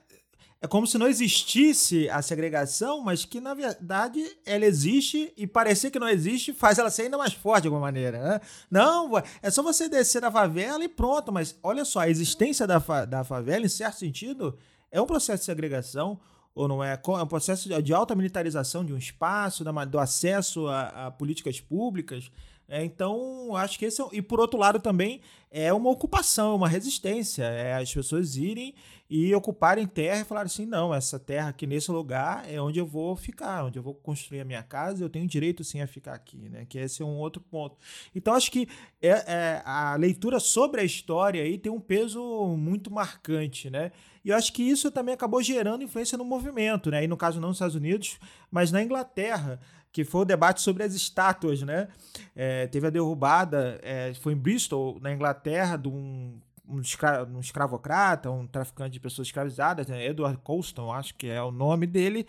é como se não existisse a segregação, mas que na verdade ela existe e parecer que não existe faz ela ser ainda mais forte de alguma maneira. Né? Não, é só você descer da favela e pronto. Mas olha só, a existência da, fa da favela, em certo sentido, é um processo de segregação ou não é? É um processo de alta militarização de um espaço, do acesso a, a políticas públicas. É, então, acho que esse é, E por outro lado também é uma ocupação, uma resistência. É as pessoas irem e ocuparem terra e falarem assim: não, essa terra aqui nesse lugar é onde eu vou ficar, onde eu vou construir a minha casa, eu tenho direito sim a ficar aqui, né? Que esse é um outro ponto. Então, acho que é, é a leitura sobre a história aí tem um peso muito marcante, né? E eu acho que isso também acabou gerando influência no movimento, né? E no caso não nos Estados Unidos, mas na Inglaterra que foi o debate sobre as estátuas, né? É, teve a derrubada, é, foi em Bristol, na Inglaterra, de um, um, escra um escravocrata, um traficante de pessoas escravizadas, né? Edward Colston, acho que é o nome dele,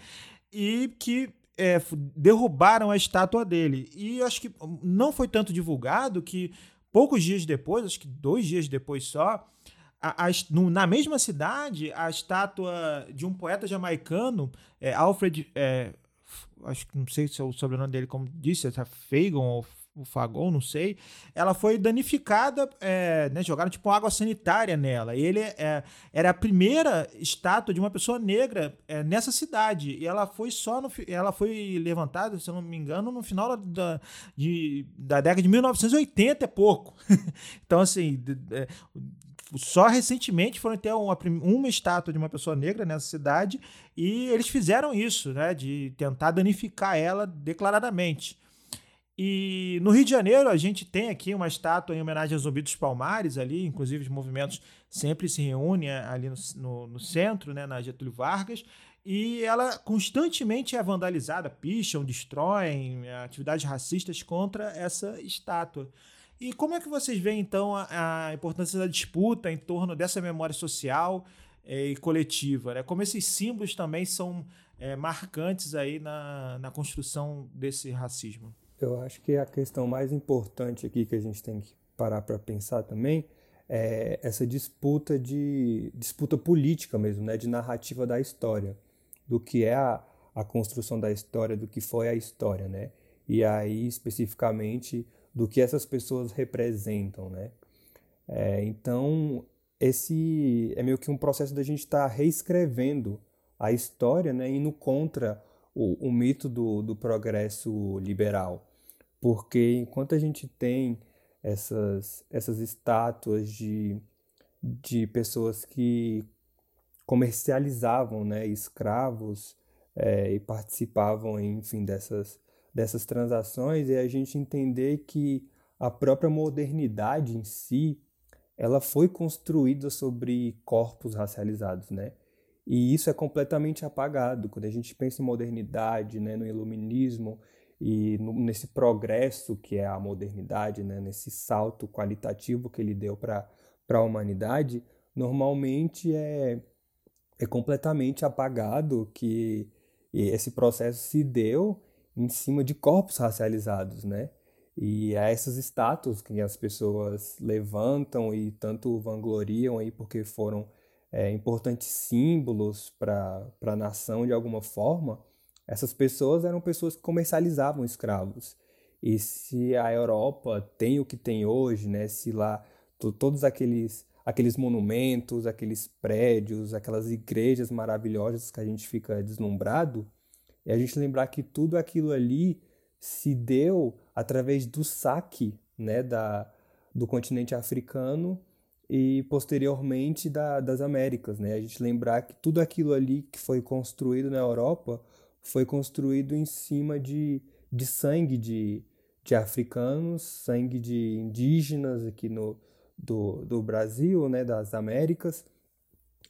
e que é, derrubaram a estátua dele. E acho que não foi tanto divulgado que poucos dias depois, acho que dois dias depois só, a, a, no, na mesma cidade, a estátua de um poeta jamaicano, é, Alfred, é, acho que não sei se é o sobrenome dele, como disse, é Fagan ou o Fagon, não sei, ela foi danificada, é, né, jogaram tipo água sanitária nela. Ele é, era a primeira estátua de uma pessoa negra é, nessa cidade e ela foi só no, ela foi levantada, se eu não me engano, no final da, de, da década de 1980 é pouco. <laughs> então assim, é, só recentemente foram ter uma, uma estátua de uma pessoa negra nessa cidade e eles fizeram isso, né, de tentar danificar ela declaradamente. E no Rio de Janeiro, a gente tem aqui uma estátua em homenagem ao Zumbi dos Palmares, ali, inclusive os movimentos sempre se reúnem ali no, no, no centro, né, na Getúlio Vargas, e ela constantemente é vandalizada, picham, destroem é, atividades racistas contra essa estátua. E como é que vocês veem, então, a, a importância da disputa em torno dessa memória social é, e coletiva? Né? Como esses símbolos também são é, marcantes aí na, na construção desse racismo? Eu acho que a questão mais importante aqui que a gente tem que parar para pensar também é essa disputa de disputa política mesmo, né, de narrativa da história, do que é a, a construção da história, do que foi a história, né? E aí especificamente do que essas pessoas representam, né? É, então esse é meio que um processo da gente estar tá reescrevendo a história, né, indo contra o, o mito do, do progresso liberal. Porque enquanto a gente tem essas, essas estátuas de, de pessoas que comercializavam né, escravos é, e participavam, enfim, dessas, dessas transações, e a gente entender que a própria modernidade em si ela foi construída sobre corpos racializados, né? E isso é completamente apagado. Quando a gente pensa em modernidade, né, no iluminismo e no, nesse progresso que é a modernidade, né, nesse salto qualitativo que ele deu para a humanidade, normalmente é, é completamente apagado que esse processo se deu em cima de corpos racializados, né? E é essas estátuas que as pessoas levantam e tanto vangloriam aí porque foram é, importantes símbolos para a nação de alguma forma, essas pessoas eram pessoas que comercializavam escravos. E se a Europa tem o que tem hoje, né, se lá todos aqueles aqueles monumentos, aqueles prédios, aquelas igrejas maravilhosas que a gente fica deslumbrado, é a gente lembrar que tudo aquilo ali se deu através do saque, né, da, do continente africano e posteriormente da, das Américas, né? A gente lembrar que tudo aquilo ali que foi construído na Europa foi construído em cima de, de sangue de, de africanos, sangue de indígenas aqui no, do, do Brasil, né, das Américas.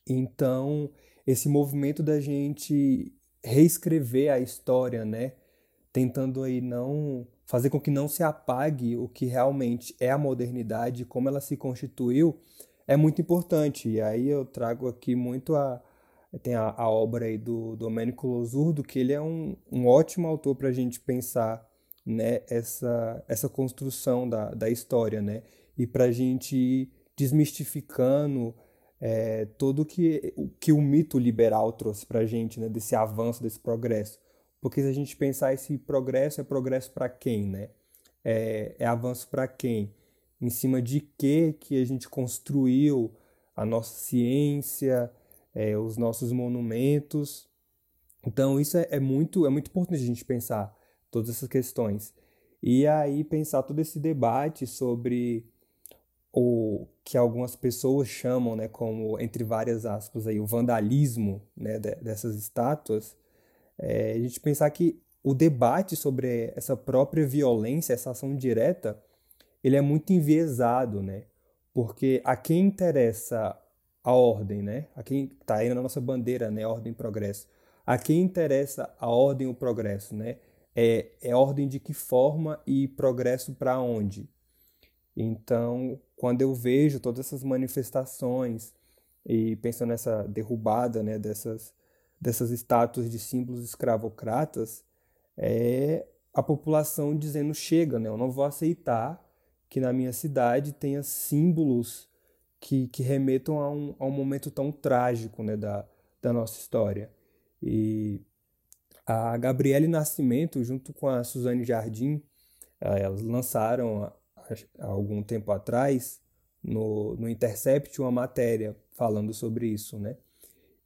Então, esse movimento da gente reescrever a história, né, tentando aí não fazer com que não se apague o que realmente é a modernidade, como ela se constituiu, é muito importante. E aí eu trago aqui muito a. Tem a, a obra aí do Domênico Losurdo, que ele é um, um ótimo autor para a gente pensar né, essa, essa construção da, da história, né? E para a gente ir desmistificando é, todo que, o que o mito liberal trouxe para a gente, né? Desse avanço, desse progresso. Porque se a gente pensar esse progresso, é progresso para quem, né? É, é avanço para quem? Em cima de que que a gente construiu a nossa ciência, é, os nossos monumentos. Então isso é, é, muito é muito importante a gente pensar todas essas questões e aí pensar todo esse debate sobre o que algumas pessoas chamam, né, como entre várias aspas aí o vandalismo, né, dessas estátuas é, a gente pensar que o debate sobre essa própria violência, essa ação direta, ele é muito enviesado, né? Porque a quem interessa a ordem, né? A quem está aí na nossa bandeira, né? Ordem e progresso. A quem interessa a ordem e o progresso, né? É, é ordem de que forma e progresso para onde? Então, quando eu vejo todas essas manifestações e pensando nessa derrubada, né, dessas dessas estátuas de símbolos escravocratas é a população dizendo chega, né? Eu não vou aceitar que na minha cidade tenha símbolos que, que remetam a um, a um momento tão trágico né, da, da nossa história. E a Gabriele Nascimento, junto com a Suzane Jardim, eh, elas lançaram há algum tempo atrás no, no Intercept uma matéria falando sobre isso, né?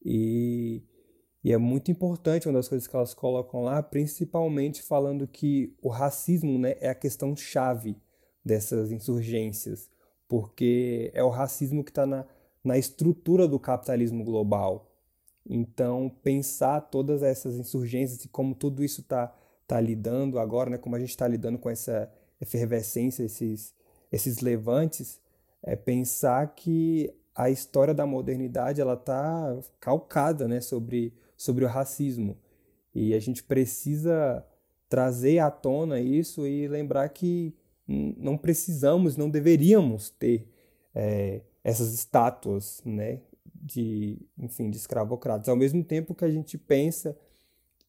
E, e é muito importante uma das coisas que elas colocam lá, principalmente falando que o racismo né, é a questão chave dessas insurgências, porque é o racismo que está na, na estrutura do capitalismo global. Então, pensar todas essas insurgências e como tudo isso está tá lidando agora, né, como a gente está lidando com essa efervescência, esses, esses levantes, é pensar que a história da modernidade ela está calcada né, sobre, sobre o racismo. E a gente precisa trazer à tona isso e lembrar que não precisamos, não deveríamos ter é, essas estátuas né, de, enfim, de escravocratas. Ao mesmo tempo que a gente pensa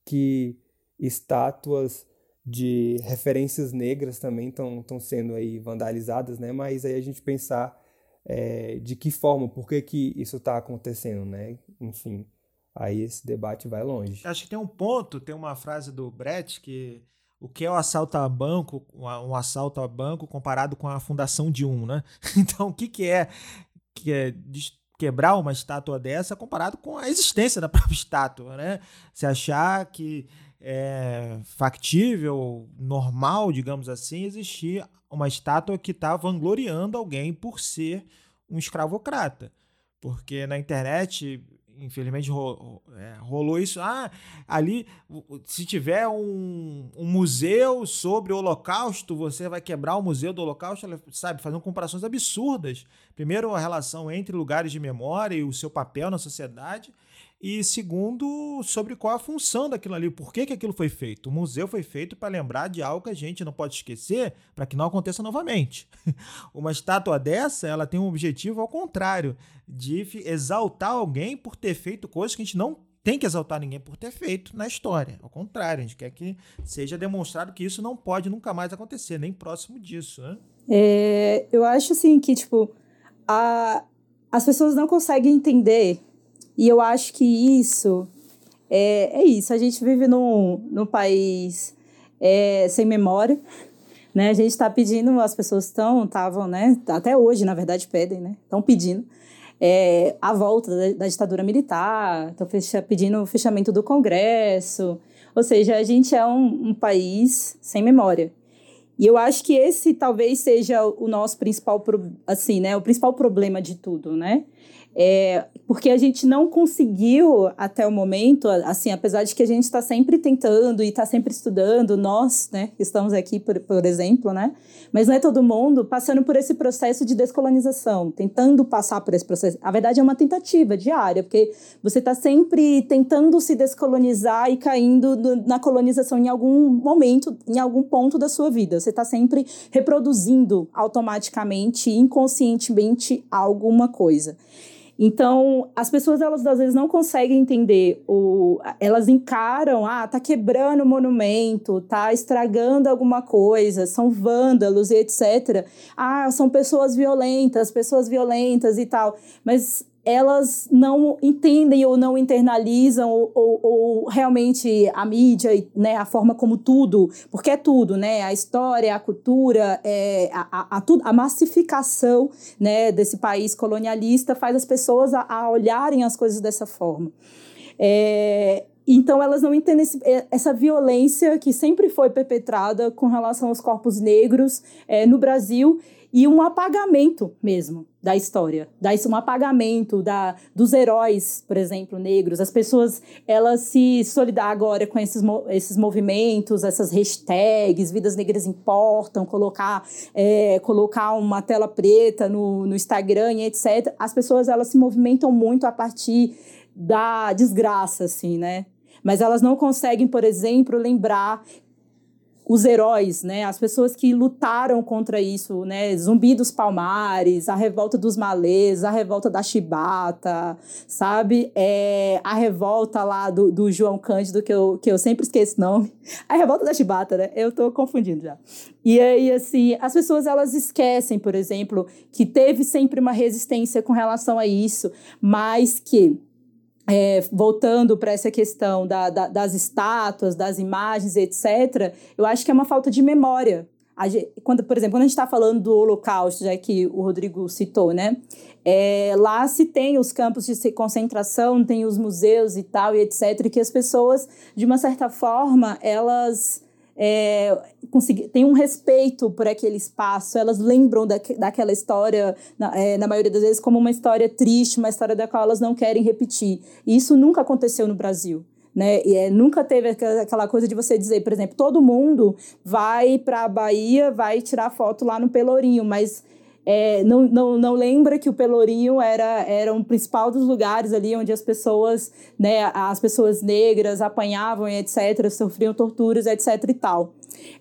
que estátuas de referências negras também estão sendo aí vandalizadas, né? Mas aí a gente pensar é, de que forma, por que, que isso está acontecendo, né? Enfim, aí esse debate vai longe. Acho que tem um ponto, tem uma frase do Brett que o que é o assalto a banco, um assalto a banco comparado com a fundação de um, né? <laughs> Então, o que, que é que é quebrar uma estátua dessa comparado com a existência da própria <laughs> estátua, né? Se achar que é factível, normal, digamos assim, existir uma estátua que está vangloriando alguém por ser um escravocrata. Porque na internet, infelizmente, é, rolou isso. Ah, ali, se tiver um, um museu sobre o Holocausto, você vai quebrar o museu do Holocausto, sabe? Fazendo comparações absurdas. Primeiro, a relação entre lugares de memória e o seu papel na sociedade e segundo, sobre qual a função daquilo ali, por que, que aquilo foi feito. O museu foi feito para lembrar de algo que a gente não pode esquecer para que não aconteça novamente. <laughs> Uma estátua dessa, ela tem um objetivo ao contrário, de exaltar alguém por ter feito coisas que a gente não tem que exaltar ninguém por ter feito na história. Ao contrário, a gente quer que seja demonstrado que isso não pode nunca mais acontecer, nem próximo disso, né? É, eu acho assim que, tipo, a, as pessoas não conseguem entender e eu acho que isso é, é isso. A gente vive num, num país é, sem memória. Né? A gente está pedindo, as pessoas estão, estavam, né? Até hoje, na verdade, pedem, né? Estão pedindo é, a volta da, da ditadura militar, estão fecha, pedindo o fechamento do Congresso. Ou seja, a gente é um, um país sem memória. E eu acho que esse talvez seja o nosso principal, assim, né? O principal problema de tudo, né? É, porque a gente não conseguiu até o momento, assim, apesar de que a gente está sempre tentando e está sempre estudando, nós, né, estamos aqui, por, por exemplo, né, mas não é todo mundo passando por esse processo de descolonização, tentando passar por esse processo. A verdade é uma tentativa diária, porque você está sempre tentando se descolonizar e caindo na colonização em algum momento, em algum ponto da sua vida. Você está sempre reproduzindo automaticamente, inconscientemente, alguma coisa. Então, as pessoas, elas às vezes não conseguem entender, o, elas encaram, ah, tá quebrando o monumento, tá estragando alguma coisa, são vândalos e etc. Ah, são pessoas violentas, pessoas violentas e tal. Mas elas não entendem ou não internalizam ou, ou, ou, realmente a mídia, né, a forma como tudo, porque é tudo, né, a história, a cultura, é, a, a, a, massificação, né, desse país colonialista faz as pessoas a, a olharem as coisas dessa forma. É, então elas não entendem esse, é, essa violência que sempre foi perpetrada com relação aos corpos negros é, no Brasil e um apagamento mesmo da história, dá isso um apagamento da, dos heróis, por exemplo, negros. As pessoas elas se solidar agora com esses, esses movimentos, essas hashtags, vidas negras importam, colocar é, colocar uma tela preta no, no Instagram e etc. As pessoas elas se movimentam muito a partir da desgraça, assim, né? Mas elas não conseguem, por exemplo, lembrar os heróis, né? As pessoas que lutaram contra isso, né? Zumbi dos Palmares, a revolta dos Malês, a revolta da Chibata, sabe? É, a revolta lá do, do João Cândido, que eu, que eu sempre esqueço o nome. <laughs> A revolta da Chibata, né? Eu tô confundindo já. E aí, assim, as pessoas elas esquecem, por exemplo, que teve sempre uma resistência com relação a isso, mas que é, voltando para essa questão da, da, das estátuas, das imagens, etc., eu acho que é uma falta de memória. Gente, quando, por exemplo, quando a gente está falando do Holocausto, já que o Rodrigo citou, né? É, lá se tem os campos de concentração, tem os museus e tal, e etc., que as pessoas, de uma certa forma, elas é, tem um respeito por aquele espaço, elas lembram da, daquela história, na, é, na maioria das vezes, como uma história triste, uma história da qual elas não querem repetir. E isso nunca aconteceu no Brasil. Né? E, é, nunca teve aquela coisa de você dizer, por exemplo, todo mundo vai para a Bahia, vai tirar foto lá no Pelourinho, mas é, não, não, não lembra que o Pelourinho era, era um principal dos lugares ali onde as pessoas, né, as pessoas negras apanhavam e etc., sofriam torturas, etc. e tal.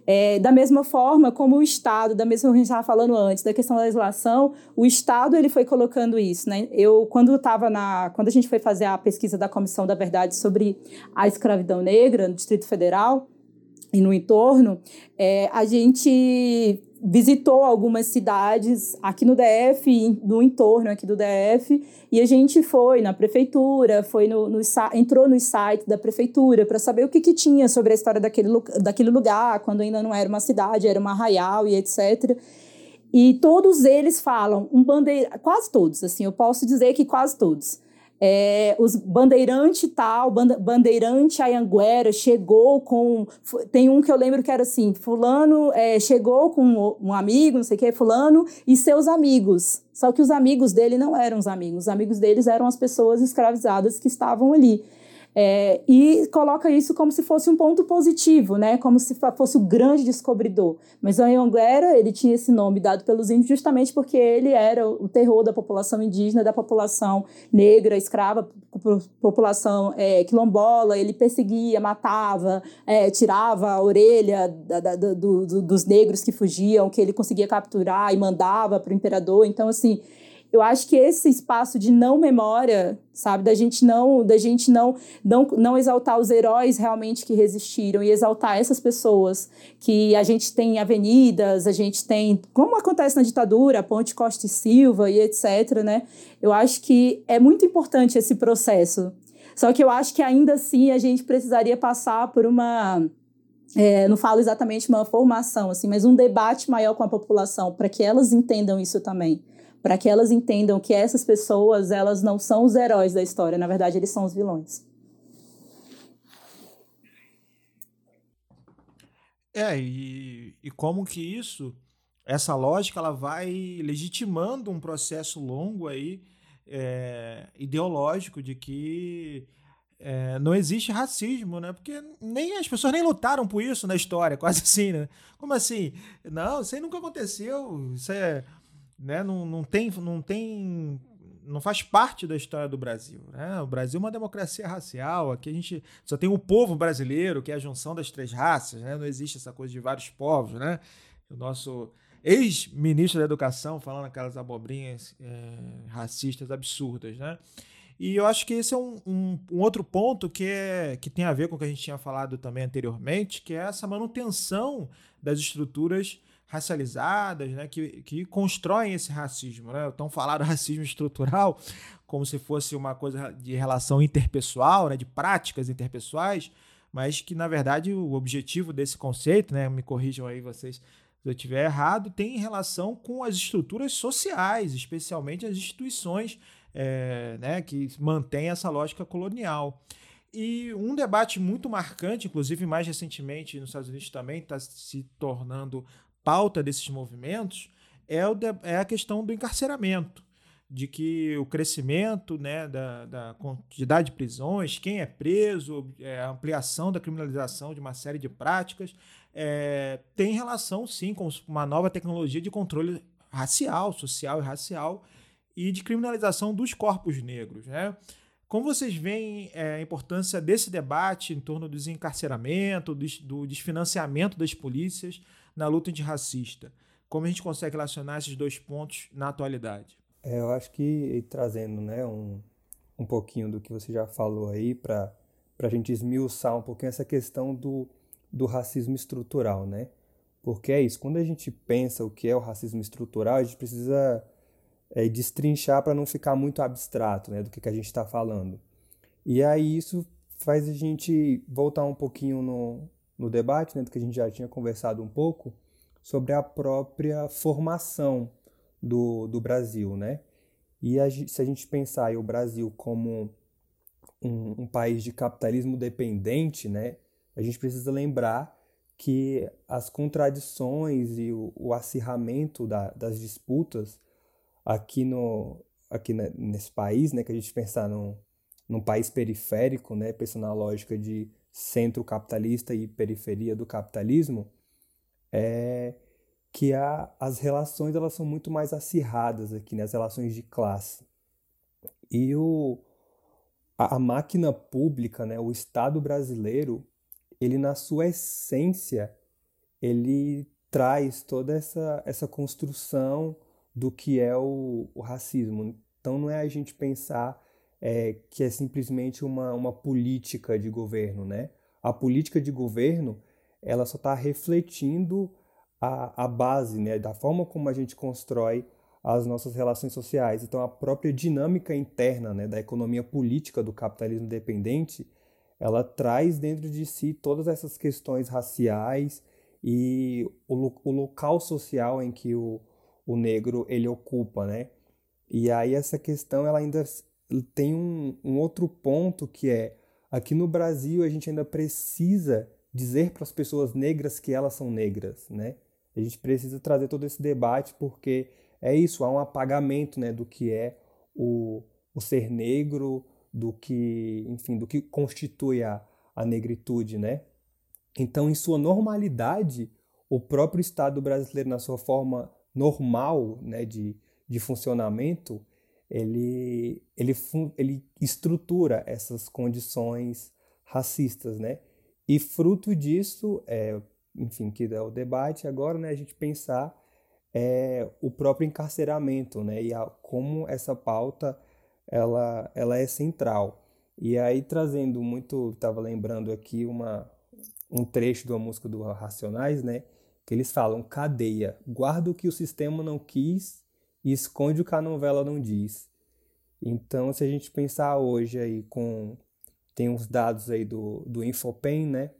É, da mesma forma como o Estado, da mesma que a gente estava falando antes, da questão da legislação, o Estado ele foi colocando isso. Né? Eu, quando estava na. Quando a gente foi fazer a pesquisa da Comissão da Verdade sobre a escravidão negra no Distrito Federal e no entorno, é, a gente visitou algumas cidades aqui no DF, no entorno aqui do DF, e a gente foi na prefeitura, foi no, no entrou no site da prefeitura para saber o que, que tinha sobre a história daquele, daquele lugar, quando ainda não era uma cidade, era uma arraial e etc. E todos eles falam um bandeira, quase todos, assim, eu posso dizer que quase todos é, os bandeirante tal, bandeirante Ayanguera chegou com. Tem um que eu lembro que era assim: Fulano é, chegou com um amigo, não sei o que, Fulano, e seus amigos. Só que os amigos dele não eram os amigos, os amigos deles eram as pessoas escravizadas que estavam ali. É, e coloca isso como se fosse um ponto positivo, né? Como se fosse o grande descobridor. Mas o Anhanguera, ele tinha esse nome dado pelos índios justamente porque ele era o terror da população indígena, da população negra, escrava, população é, quilombola. Ele perseguia, matava, é, tirava a orelha da, da, do, do, dos negros que fugiam, que ele conseguia capturar e mandava para o imperador. Então, assim, eu acho que esse espaço de não memória, sabe, da gente não, da gente não, não, não exaltar os heróis realmente que resistiram e exaltar essas pessoas que a gente tem avenidas, a gente tem, como acontece na ditadura, Ponte Costa e Silva e etc, né? Eu acho que é muito importante esse processo. Só que eu acho que ainda assim a gente precisaria passar por uma é, não falo exatamente uma formação, assim, mas um debate maior com a população para que elas entendam isso também para que elas entendam que essas pessoas elas não são os heróis da história, na verdade eles são os vilões. É, e, e como que isso, essa lógica, ela vai legitimando um processo longo aí, é, ideológico, de que é, não existe racismo, né? Porque nem as pessoas nem lutaram por isso na história, <laughs> quase assim, né? Como assim? Não, isso aí nunca aconteceu. Isso é né, não, não tem, não tem, não faz parte da história do Brasil. Né? O Brasil é uma democracia racial. Aqui a gente só tem o povo brasileiro, que é a junção das três raças. Né? Não existe essa coisa de vários povos. Né? O nosso ex-ministro da Educação falando aquelas abobrinhas é, racistas absurdas. Né? E eu acho que esse é um, um, um, outro ponto que, é, que tem a ver com o que a gente tinha falado também anteriormente, que é essa manutenção das estruturas racializadas, né, que, que constroem esse racismo. Né? Então, falar do <laughs> racismo estrutural como se fosse uma coisa de relação interpessoal, né, de práticas interpessoais, mas que, na verdade, o objetivo desse conceito, né, me corrijam aí vocês se eu estiver errado, tem relação com as estruturas sociais, especialmente as instituições é, né, que mantêm essa lógica colonial. E um debate muito marcante, inclusive mais recentemente nos Estados Unidos também, está se tornando pauta desses movimentos é, o de, é a questão do encarceramento, de que o crescimento né, da, da quantidade de prisões, quem é preso, é, a ampliação da criminalização de uma série de práticas, é, tem relação sim com uma nova tecnologia de controle racial, social e racial, e de criminalização dos corpos negros. Né? Como vocês veem é, a importância desse debate em torno do desencarceramento, do, do desfinanciamento das polícias na luta antirracista? Como a gente consegue relacionar esses dois pontos na atualidade? É, eu acho que trazendo né, um, um pouquinho do que você já falou aí para a gente esmiuçar um pouquinho essa questão do, do racismo estrutural, né? Porque é isso, quando a gente pensa o que é o racismo estrutural, a gente precisa é, destrinchar para não ficar muito abstrato né, do que, que a gente está falando. E aí isso faz a gente voltar um pouquinho no, no debate, né, que a gente já tinha conversado um pouco, sobre a própria formação do, do Brasil, né? E a, se a gente pensar o Brasil como um, um, país de capitalismo dependente, né? A gente precisa lembrar que as contradições e o, o acirramento da, das disputas aqui no aqui nesse país, né, que a gente pensar num, num país periférico, né, pensando na lógica de centro capitalista e periferia do capitalismo, é que a, as relações elas são muito mais acirradas aqui, né, as relações de classe. E o, a, a máquina pública, né, o Estado brasileiro, ele na sua essência, ele traz toda essa, essa construção do que é o, o racismo. Então não é a gente pensar é, que é simplesmente uma, uma política de governo, né? A política de governo, ela só está refletindo a, a base, né, da forma como a gente constrói as nossas relações sociais. Então a própria dinâmica interna, né, da economia política do capitalismo dependente, ela traz dentro de si todas essas questões raciais e o, o local social em que o, o negro ele ocupa, né? E aí essa questão ela ainda tem um, um outro ponto que é aqui no Brasil a gente ainda precisa dizer para as pessoas negras que elas são negras, né? A gente precisa trazer todo esse debate porque é isso, há um apagamento, né, do que é o, o ser negro, do que, enfim, do que constitui a, a negritude, né? Então, em sua normalidade, o próprio Estado brasileiro, na sua forma normal né, de, de funcionamento, ele, ele, ele estrutura essas condições racistas, né? E fruto disso, é, enfim, que é o debate agora, né, a gente pensar é, o próprio encarceramento, né, e a, como essa pauta ela, ela é central. E aí trazendo muito, estava lembrando aqui uma, um trecho de uma música do Racionais, né, que eles falam cadeia, guarda o que o sistema não quis e esconde o que a novela não diz. Então, se a gente pensar hoje aí com tem uns dados aí do, do Infopen, né,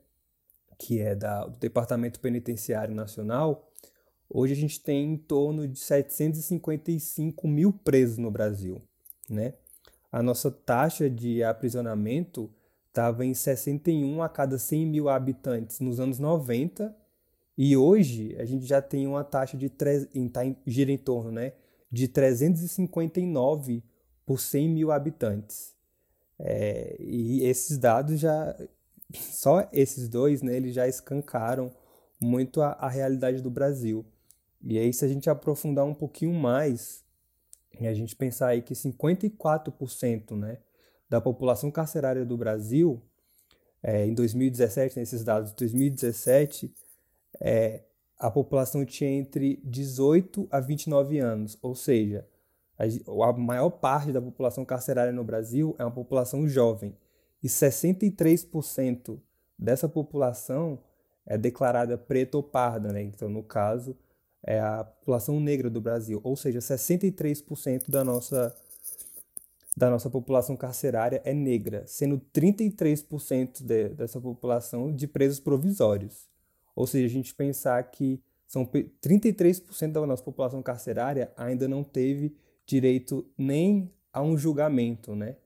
que é da, do Departamento Penitenciário Nacional, hoje a gente tem em torno de 755 mil presos no Brasil, né? A nossa taxa de aprisionamento estava em 61 a cada 100 mil habitantes nos anos 90 e hoje a gente já tem uma taxa de tá em, gira em torno né, de 359 por 100 mil habitantes. É, e esses dados já, só esses dois, né, eles já escancaram muito a, a realidade do Brasil. E aí, se a gente aprofundar um pouquinho mais, e a gente pensar aí que 54% né, da população carcerária do Brasil, é, em 2017, nesses dados de 2017, é, a população tinha entre 18 a 29 anos, ou seja, a, maior parte da população carcerária no Brasil é uma população jovem, e 63% dessa população é declarada preta ou parda, né? Então, no caso, é a população negra do Brasil, ou seja, 63% da nossa da nossa população carcerária é negra, sendo 33% de, dessa população de presos provisórios. Ou seja, a gente pensar que são 33% da nossa população carcerária ainda não teve direito nem a um julgamento, né?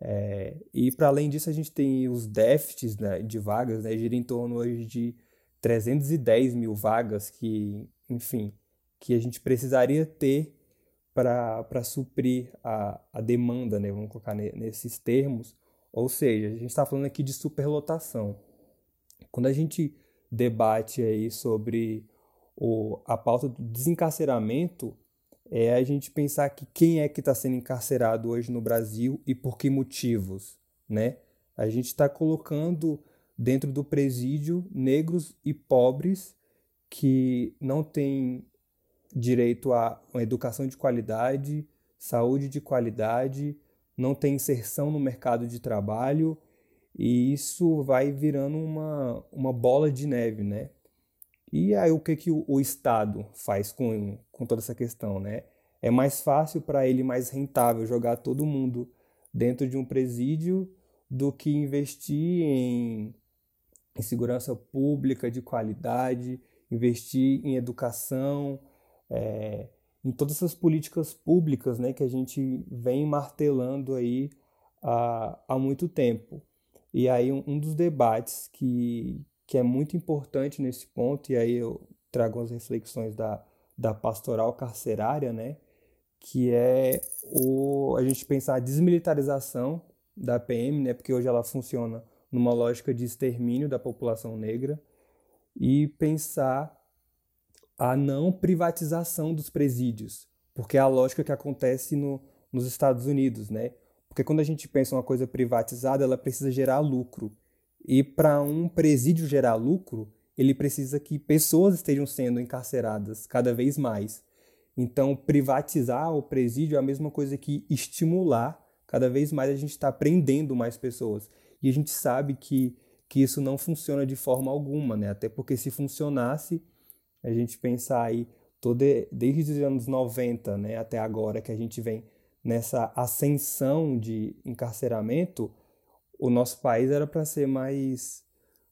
É, e para além disso, a gente tem os déficits né, de vagas, né, gira em torno hoje de 310 mil vagas que, enfim, que a gente precisaria ter para suprir a, a demanda, né, vamos colocar nesses termos. Ou seja, a gente está falando aqui de superlotação. Quando a gente debate aí sobre o, a pauta do desencarceramento, é a gente pensar que quem é que está sendo encarcerado hoje no Brasil e por que motivos, né? A gente está colocando dentro do presídio negros e pobres que não têm direito a uma educação de qualidade, saúde de qualidade, não têm inserção no mercado de trabalho e isso vai virando uma, uma bola de neve, né? E aí o que, que o, o Estado faz com, com toda essa questão, né? É mais fácil para ele, mais rentável jogar todo mundo dentro de um presídio do que investir em, em segurança pública de qualidade, investir em educação, é, em todas essas políticas públicas né, que a gente vem martelando aí há, há muito tempo. E aí um, um dos debates que, que é muito importante nesse ponto, e aí eu trago as reflexões da, da pastoral carcerária, né? Que é o, a gente pensar a desmilitarização da PM, né? Porque hoje ela funciona numa lógica de extermínio da população negra e pensar a não privatização dos presídios, porque é a lógica que acontece no, nos Estados Unidos, né? Porque quando a gente pensa uma coisa privatizada, ela precisa gerar lucro. E para um presídio gerar lucro, ele precisa que pessoas estejam sendo encarceradas cada vez mais. Então, privatizar o presídio é a mesma coisa que estimular cada vez mais a gente está prendendo mais pessoas. E a gente sabe que, que isso não funciona de forma alguma, né? Até porque se funcionasse, a gente pensar aí todo, desde os anos 90 né, até agora que a gente vem nessa ascensão de encarceramento, o nosso país era para ser mais,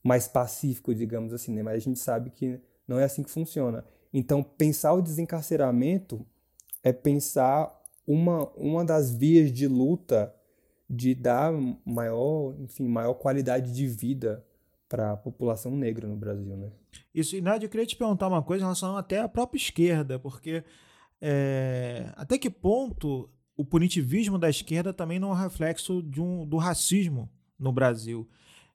mais pacífico, digamos assim, né? mas a gente sabe que não é assim que funciona. Então, pensar o desencarceramento é pensar uma, uma das vias de luta de dar maior, enfim, maior qualidade de vida para a população negra no Brasil, né? Isso, e Nádia, eu queria te perguntar uma coisa em relação até à própria esquerda, porque é, até que ponto o punitivismo da esquerda também não é um reflexo de um, do racismo no Brasil.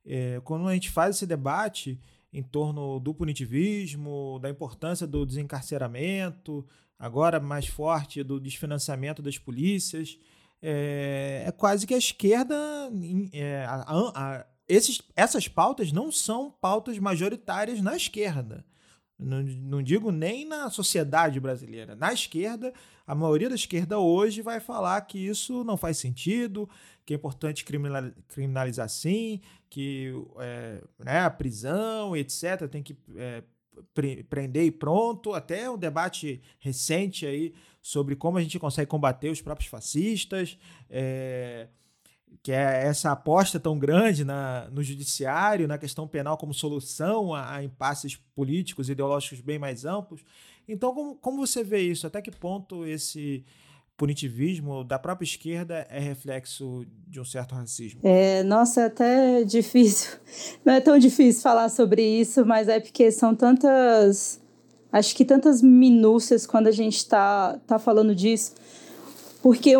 É, quando a gente faz esse debate em torno do punitivismo, da importância do desencarceramento, agora mais forte do desfinanciamento das polícias, é, é quase que a esquerda. É, a, a, esses, essas pautas não são pautas majoritárias na esquerda. Não, não digo nem na sociedade brasileira. Na esquerda, a maioria da esquerda hoje vai falar que isso não faz sentido, que é importante criminalizar sim, que é, né, a prisão, etc., tem que é, prender e pronto. Até um debate recente aí sobre como a gente consegue combater os próprios fascistas. É, que é essa aposta tão grande na, no judiciário, na questão penal como solução a, a impasses políticos ideológicos bem mais amplos. Então, como, como você vê isso? Até que ponto esse punitivismo da própria esquerda é reflexo de um certo racismo? É, nossa, é até <laughs> difícil. Não é tão difícil falar sobre isso, mas é porque são tantas. Acho que tantas minúcias quando a gente está tá falando disso. Porque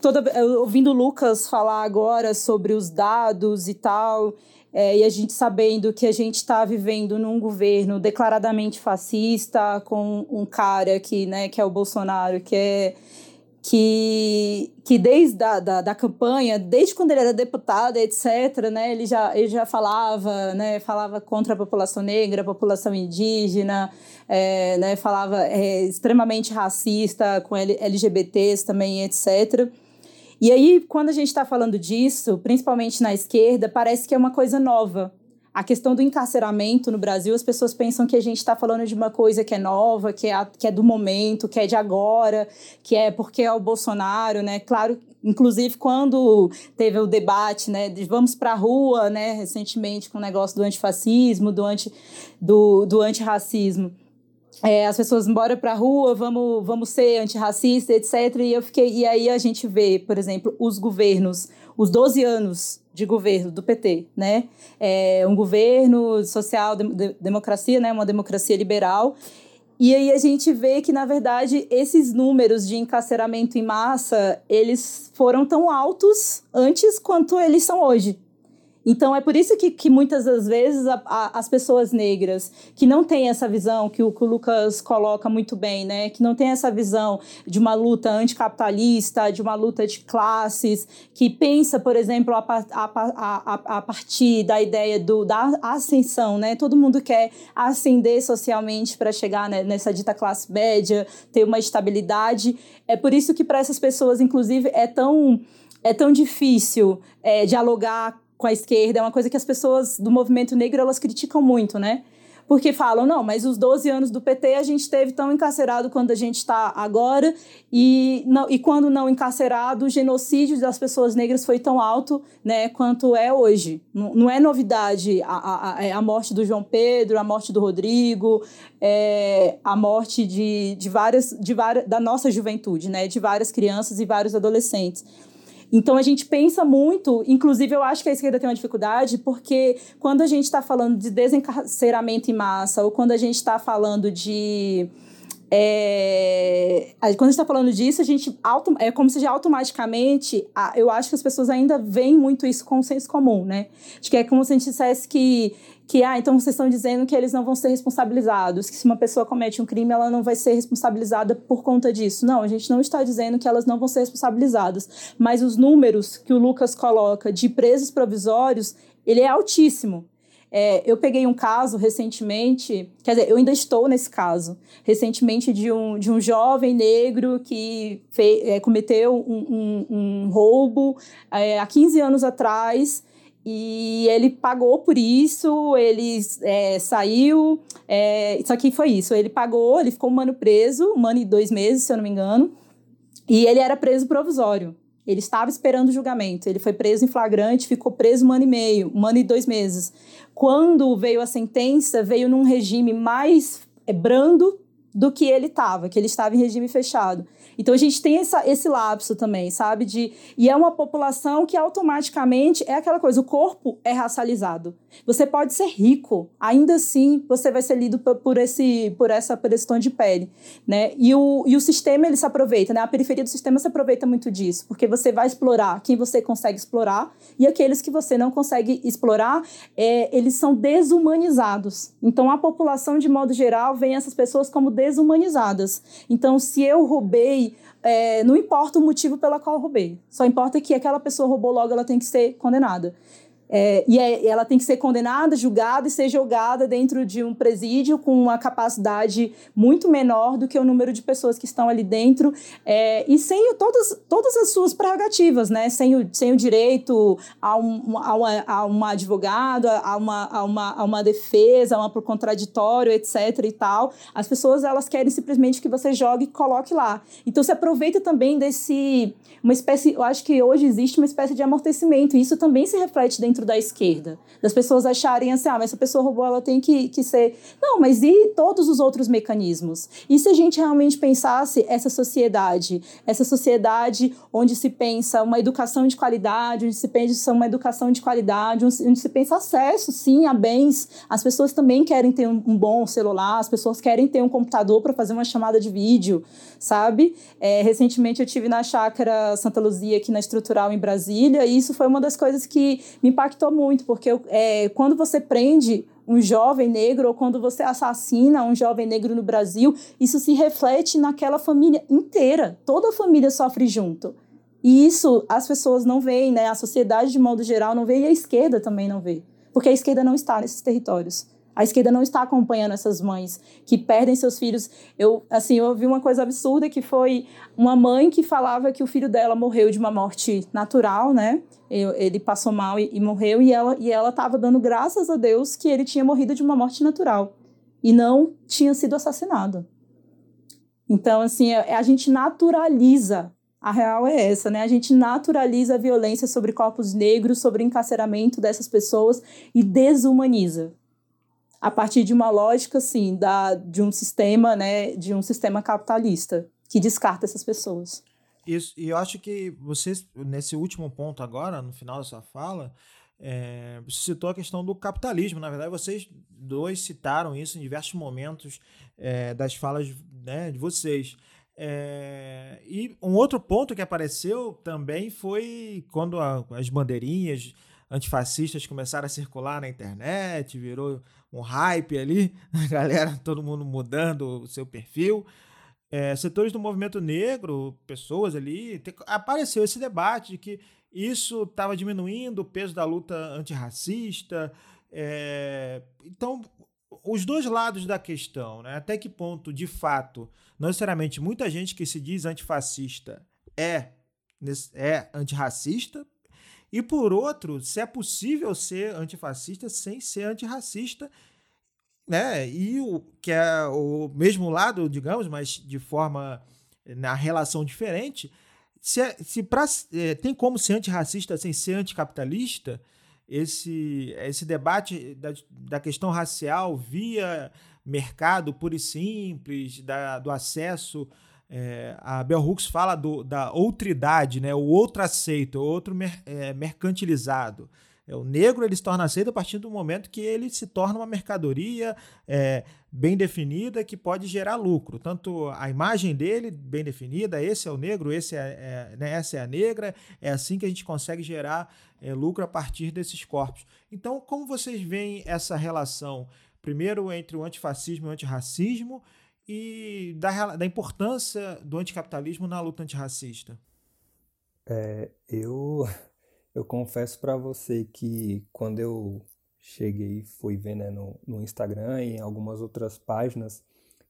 toda, ouvindo o Lucas falar agora sobre os dados e tal, é, e a gente sabendo que a gente está vivendo num governo declaradamente fascista, com um cara que, né, que é o Bolsonaro, que é que, que desde a da, da campanha, desde quando ele era deputado, etc., né, ele, já, ele já falava, né, falava contra a população negra, a população indígena, é, né, falava é, extremamente racista com LGBTs também, etc., e aí, quando a gente está falando disso, principalmente na esquerda, parece que é uma coisa nova, a questão do encarceramento no Brasil, as pessoas pensam que a gente está falando de uma coisa que é nova, que é, que é do momento, que é de agora, que é porque é o Bolsonaro, né? Claro, inclusive quando teve o debate, né, de vamos para a rua, né, recentemente com o negócio do antifascismo, do, anti, do, do antirracismo. É, as pessoas embora para a rua, vamos, vamos ser antirracista, etc. E eu fiquei e aí a gente vê, por exemplo, os governos, os 12 anos de governo do PT, né? É um governo social, de, democracia, né? Uma democracia liberal. E aí a gente vê que, na verdade, esses números de encarceramento em massa, eles foram tão altos antes quanto eles são hoje. Então é por isso que, que muitas das vezes a, a, as pessoas negras que não têm essa visão que o, que o Lucas coloca muito bem, né, que não tem essa visão de uma luta anticapitalista, de uma luta de classes, que pensa, por exemplo, a, a, a partir da ideia do, da ascensão, né, todo mundo quer ascender socialmente para chegar né, nessa dita classe média, ter uma estabilidade. É por isso que para essas pessoas, inclusive, é tão é tão difícil é, dialogar com a esquerda, é uma coisa que as pessoas do movimento negro elas criticam muito, né? Porque falam, não, mas os 12 anos do PT a gente teve tão encarcerado quanto a gente está agora, e, não, e quando não encarcerado, o genocídio das pessoas negras foi tão alto né, quanto é hoje. Não, não é novidade a, a, a morte do João Pedro, a morte do Rodrigo, é, a morte de, de várias, de várias, da nossa juventude, né, de várias crianças e vários adolescentes. Então a gente pensa muito, inclusive eu acho que a esquerda tem uma dificuldade, porque quando a gente está falando de desencarceramento em massa, ou quando a gente está falando de. É, quando está falando disso, a gente auto, é como se automaticamente, eu acho que as pessoas ainda veem muito isso com o senso comum, né? Acho que é como se a gente dissesse que que, ah, então vocês estão dizendo que eles não vão ser responsabilizados, que se uma pessoa comete um crime, ela não vai ser responsabilizada por conta disso. Não, a gente não está dizendo que elas não vão ser responsabilizadas, mas os números que o Lucas coloca de presos provisórios, ele é altíssimo. É, eu peguei um caso recentemente, quer dizer, eu ainda estou nesse caso, recentemente de um, de um jovem negro que fez, é, cometeu um, um, um roubo é, há 15 anos atrás e ele pagou por isso, ele é, saiu. É, só que foi isso. Ele pagou, ele ficou um ano preso, um ano e dois meses, se eu não me engano. E ele era preso provisório. Ele estava esperando o julgamento. Ele foi preso em flagrante, ficou preso um ano e meio, um ano e dois meses. Quando veio a sentença, veio num regime mais é, brando do que ele estava, que ele estava em regime fechado. Então a gente tem essa, esse lapso também, sabe? De, e é uma população que automaticamente é aquela coisa, o corpo é racializado. Você pode ser rico, ainda assim você vai ser lido por, esse, por essa por esse tom de pele, né? E o, e o sistema ele se aproveita, né? A periferia do sistema se aproveita muito disso, porque você vai explorar quem você consegue explorar e aqueles que você não consegue explorar, é, eles são desumanizados. Então a população de modo geral vê essas pessoas como desumanizadas. Então se eu roubei é, não importa o motivo pela qual roubei. Só importa que aquela pessoa roubou logo, ela tem que ser condenada. É, e é, ela tem que ser condenada, julgada e ser jogada dentro de um presídio com uma capacidade muito menor do que o número de pessoas que estão ali dentro é, e sem todas, todas as suas prerrogativas, né? Sem o, sem o direito a um, a uma, a advogado, a uma, a, uma, a uma defesa, a uma pro contraditório, etc. e tal. As pessoas elas querem simplesmente que você jogue e coloque lá. Então se aproveita também desse uma espécie, eu acho que hoje existe uma espécie de amortecimento e isso também se reflete dentro dentro da esquerda. Das pessoas acharem assim, ah, mas essa pessoa roubou, ela tem que, que ser. Não, mas e todos os outros mecanismos? E se a gente realmente pensasse essa sociedade, essa sociedade onde se pensa uma educação de qualidade, onde se pensa uma educação de qualidade, onde se pensa acesso, sim, a bens. As pessoas também querem ter um, bom celular, as pessoas querem ter um computador para fazer uma chamada de vídeo, sabe? É, recentemente eu tive na chácara Santa Luzia, aqui na Estrutural, em Brasília, e isso foi uma das coisas que me impactou impactou muito, porque é, quando você prende um jovem negro ou quando você assassina um jovem negro no Brasil, isso se reflete naquela família inteira. Toda a família sofre junto. E isso as pessoas não veem, né? A sociedade, de modo geral, não vê e a esquerda também não vê. Porque a esquerda não está nesses territórios. A esquerda não está acompanhando essas mães que perdem seus filhos. Eu, assim, eu ouvi uma coisa absurda que foi uma mãe que falava que o filho dela morreu de uma morte natural, né? Ele passou mal e, e morreu e ela e ela estava dando graças a Deus que ele tinha morrido de uma morte natural e não tinha sido assassinado. Então, assim, a, a gente naturaliza a real é essa, né? A gente naturaliza a violência sobre corpos negros, sobre o encarceramento dessas pessoas e desumaniza a partir de uma lógica, assim, da, de um sistema, né, de um sistema capitalista que descarta essas pessoas. Isso, e eu acho que você, nesse último ponto agora, no final da sua fala, é, citou a questão do capitalismo. Na verdade, vocês dois citaram isso em diversos momentos é, das falas né, de vocês. É, e um outro ponto que apareceu também foi quando a, as bandeirinhas antifascistas começaram a circular na internet, virou um hype ali, <laughs> a galera, todo mundo mudando o seu perfil. É, setores do movimento negro, pessoas ali, te, apareceu esse debate de que isso estava diminuindo o peso da luta antirracista. É, então, os dois lados da questão, né? até que ponto, de fato, não necessariamente muita gente que se diz antifascista é, é antirracista, e por outro, se é possível ser antifascista sem ser antirracista, né? E o que é o mesmo lado, digamos, mas de forma na relação diferente, se, é, se pra, é, tem como ser antirracista sem ser anticapitalista, esse, esse debate da, da questão racial via mercado puro e simples, da, do acesso é, a Bell Hooks fala do, da outridade, né? o outro aceito, o outro mer, é, mercantilizado. É, o negro ele se torna aceito a partir do momento que ele se torna uma mercadoria é, bem definida que pode gerar lucro. Tanto a imagem dele bem definida, esse é o negro, esse é, é né, essa é a negra, é assim que a gente consegue gerar é, lucro a partir desses corpos. Então, como vocês veem essa relação, primeiro entre o antifascismo e o antirracismo, e da, da importância do anticapitalismo na luta antirracista? É, eu, eu confesso para você que quando eu cheguei, fui ver né, no, no Instagram e em algumas outras páginas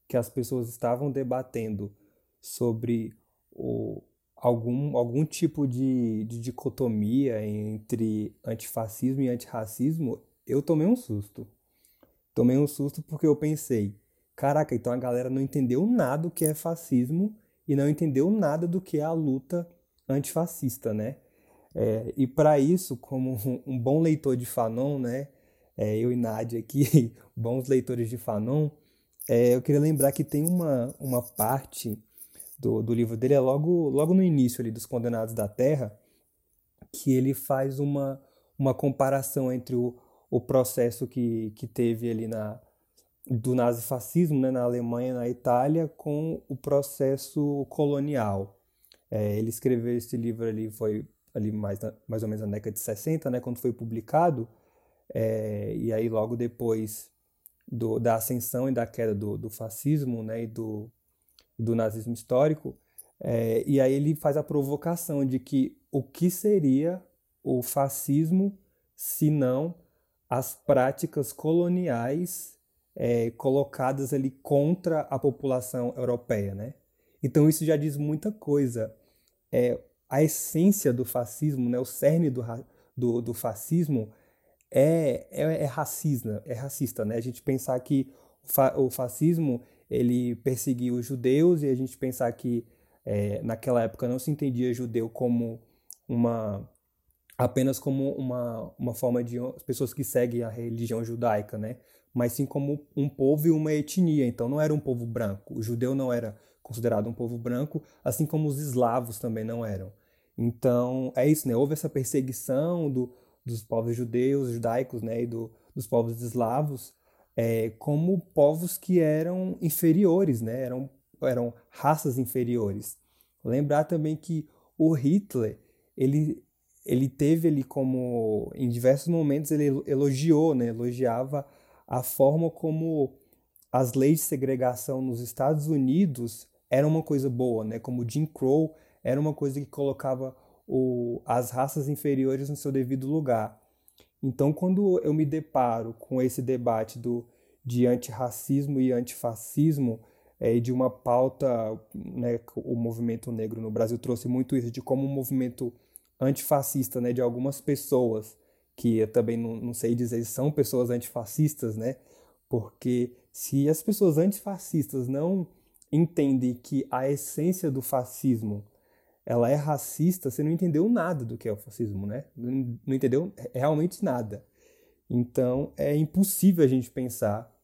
que as pessoas estavam debatendo sobre o, algum, algum tipo de, de dicotomia entre antifascismo e antirracismo, eu tomei um susto. Tomei um susto porque eu pensei, Caraca, então a galera não entendeu nada do que é fascismo e não entendeu nada do que é a luta antifascista, né? É, e para isso, como um, bom leitor de Fanon, né? É, eu e Nádia aqui, <laughs> bons leitores de Fanon, é, eu queria lembrar que tem uma, uma parte do, do livro dele, é logo, logo no início ali dos Condenados da Terra, que ele faz uma, uma comparação entre o, o processo que, que teve ali na, do nazifascismo né, na Alemanha na Itália com o processo colonial. É, ele escreveu esse livro ali, foi ali mais, mais ou menos na década de 60, né, quando foi publicado, é, e aí logo depois do, da ascensão e da queda do, do fascismo né, e do, do nazismo histórico, é, e aí ele faz a provocação de que o que seria o fascismo se não as práticas coloniais é, colocadas ali contra a população europeia, né? Então isso já diz muita coisa. É, a essência do fascismo, né, o cerne do, do, do fascismo é, é, é, racista, é racista, né? A gente pensar que o fascismo ele perseguia os judeus e a gente pensar que é, naquela época não se entendia judeu como uma apenas como uma, uma forma de pessoas que seguem a religião judaica, né? Mas sim como um povo e uma etnia. Então não era um povo branco. O judeu não era considerado um povo branco, assim como os eslavos também não eram. Então é isso, né? Houve essa perseguição do, dos povos judeus, judaicos, né, e do, dos povos eslavos, é, como povos que eram inferiores, né? Eram eram raças inferiores. Lembrar também que o Hitler ele ele teve ali como em diversos momentos ele elogiou, né? Elogiava a forma como as leis de segregação nos Estados Unidos eram uma coisa boa, né? Como Jim Crow era uma coisa que colocava o, as raças inferiores no seu devido lugar. Então, quando eu me deparo com esse debate do, de antirracismo e antifascismo, é, de uma pauta, né, o movimento negro no Brasil trouxe muito isso, de como o movimento antifascista né, de algumas pessoas que eu também não, não sei dizer se são pessoas antifascistas, né? Porque se as pessoas antifascistas não entendem que a essência do fascismo ela é racista, você não entendeu nada do que é o fascismo, né? Não, não entendeu realmente nada. Então é impossível a gente pensar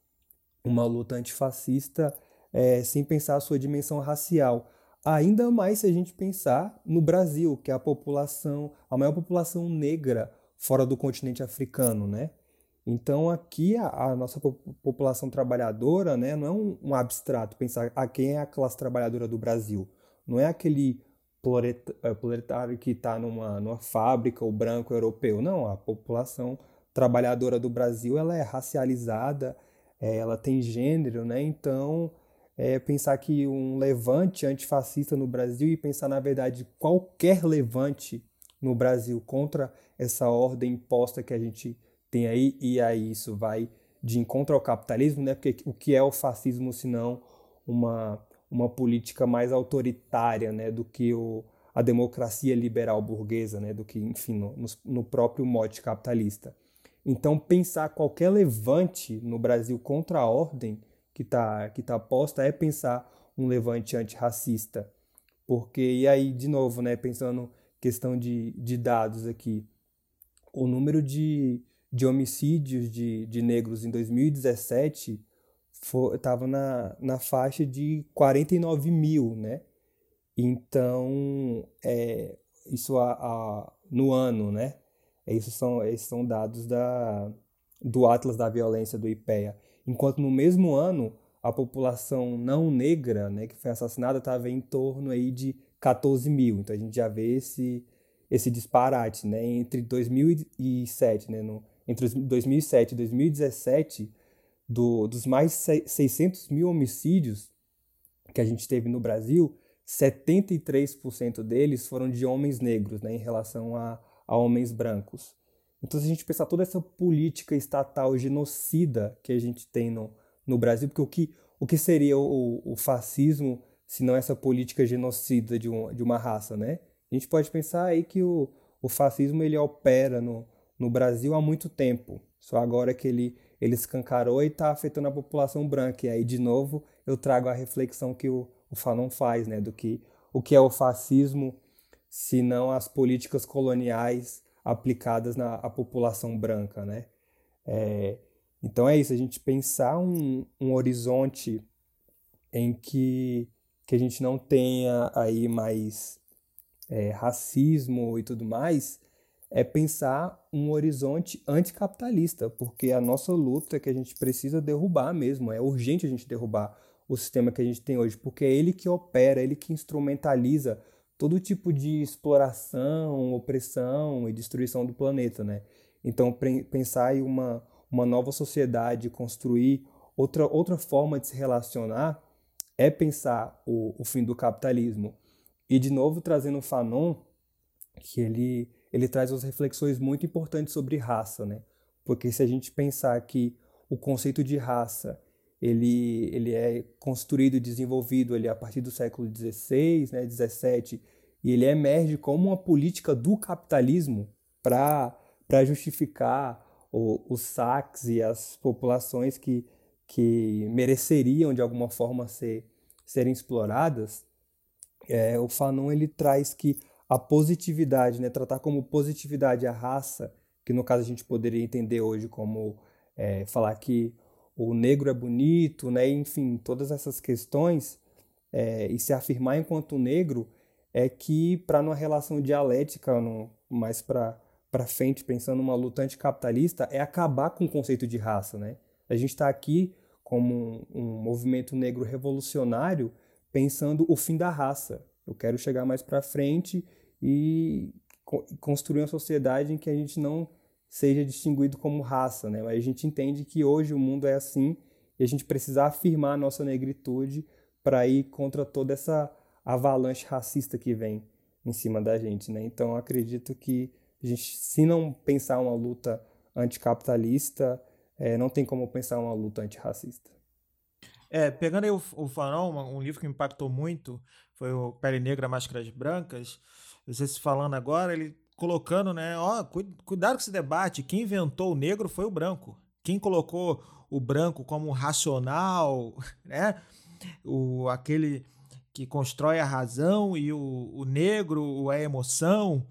uma luta antifascista é, sem pensar a sua dimensão racial. Ainda mais se a gente pensar no Brasil, que é a população, a maior população negra fora do continente africano, né? Então aqui a, a nossa população trabalhadora, né, não é um, um, abstrato pensar a quem é a classe trabalhadora do Brasil, não é aquele é, proletário que está numa, numa fábrica, o branco europeu. Não, a população trabalhadora do Brasil ela é racializada, é, ela tem gênero, né? Então, é, pensar que um levante antifascista no Brasil e pensar, na verdade, qualquer levante no Brasil contra essa ordem imposta que a gente tem aí, e aí isso vai de encontro ao capitalismo, né? Porque o que é o fascismo senão uma, uma política mais autoritária, né? Do que o, a democracia liberal burguesa, né? Do que, enfim, no, no próprio mote capitalista. Então, pensar qualquer levante no Brasil contra a ordem que está que tá posta é pensar um levante antirracista. Porque, e aí, de novo, né, pensando questão de, de dados aqui, o número de, de homicídios de, de negros em 2017 estava na, na faixa de 49 mil, né? Então, é, isso a, a, no ano, né? Isso são, esses são dados da, do Atlas da Violência do IPEA. Enquanto no mesmo ano, a população não negra né, que foi assassinada estava em torno aí de 14 mil. Então a gente já vê esse, esse disparate né, entre 2007, né, no, entre 2007 e 2017, do, dos mais 600 mil homicídios que a gente teve no Brasil, 73% deles foram de homens negros né, em relação a, a homens brancos. Então, se a gente pensar toda essa política estatal genocida que a gente tem no, no Brasil, porque o que, o que seria o, o fascismo se não essa política genocida de, um, de uma raça, né? A gente pode pensar aí que o, o fascismo ele opera no, no Brasil há muito tempo, só agora que ele, ele escancarou e está afetando a população branca. E aí, de novo, eu trago a reflexão que o, o Fanon faz, né? Do que o que é o fascismo se não as políticas coloniais aplicadas na a população branca, né? É, então é isso, a gente pensar um, um horizonte em que, que a gente não tenha aí mais é, racismo e tudo mais, é pensar um horizonte anticapitalista, porque a nossa luta é que a gente precisa derrubar mesmo, é urgente a gente derrubar o sistema que a gente tem hoje, porque é ele que opera, é ele que instrumentaliza todo tipo de exploração, opressão e destruição do planeta, né? Então, pensar em uma, uma nova sociedade, construir outra, outra forma de se relacionar, é pensar o, o fim do capitalismo. E, de novo, trazendo o Fanon, que ele, ele traz umas reflexões muito importantes sobre raça, né? Porque se a gente pensar que o conceito de raça ele, ele é construído desenvolvido ali a partir do século XVI, né, XVII, e ele emerge como uma política do capitalismo para justificar o, os saques e as populações que, que mereceriam de alguma forma ser, serem exploradas. É, o Fanon ele traz que a positividade, né, tratar como positividade a raça, que no caso a gente poderia entender hoje como é, falar que o negro é bonito, né? enfim, todas essas questões, é, e se afirmar enquanto negro, é que para uma relação dialética, no, mais para frente, pensando numa luta anticapitalista, é acabar com o conceito de raça. Né? A gente está aqui como um, um movimento negro revolucionário pensando o fim da raça. Eu quero chegar mais para frente e construir uma sociedade em que a gente não seja distinguido como raça, né? Mas a gente entende que hoje o mundo é assim e a gente precisa afirmar a nossa negritude para ir contra toda essa avalanche racista que vem em cima da gente, né? Então acredito que a gente, se não pensar uma luta anticapitalista, é, não tem como pensar uma luta antirracista. É, pegando aí o, o Fanon, um livro que me impactou muito foi o Pele Negra, Máscaras Brancas. Você falando agora, ele colocando, né? Ó, cuidado com esse debate. Quem inventou o negro foi o branco. Quem colocou o branco como racional, <laughs> né? O, aquele que constrói a razão e o, o negro, a emoção,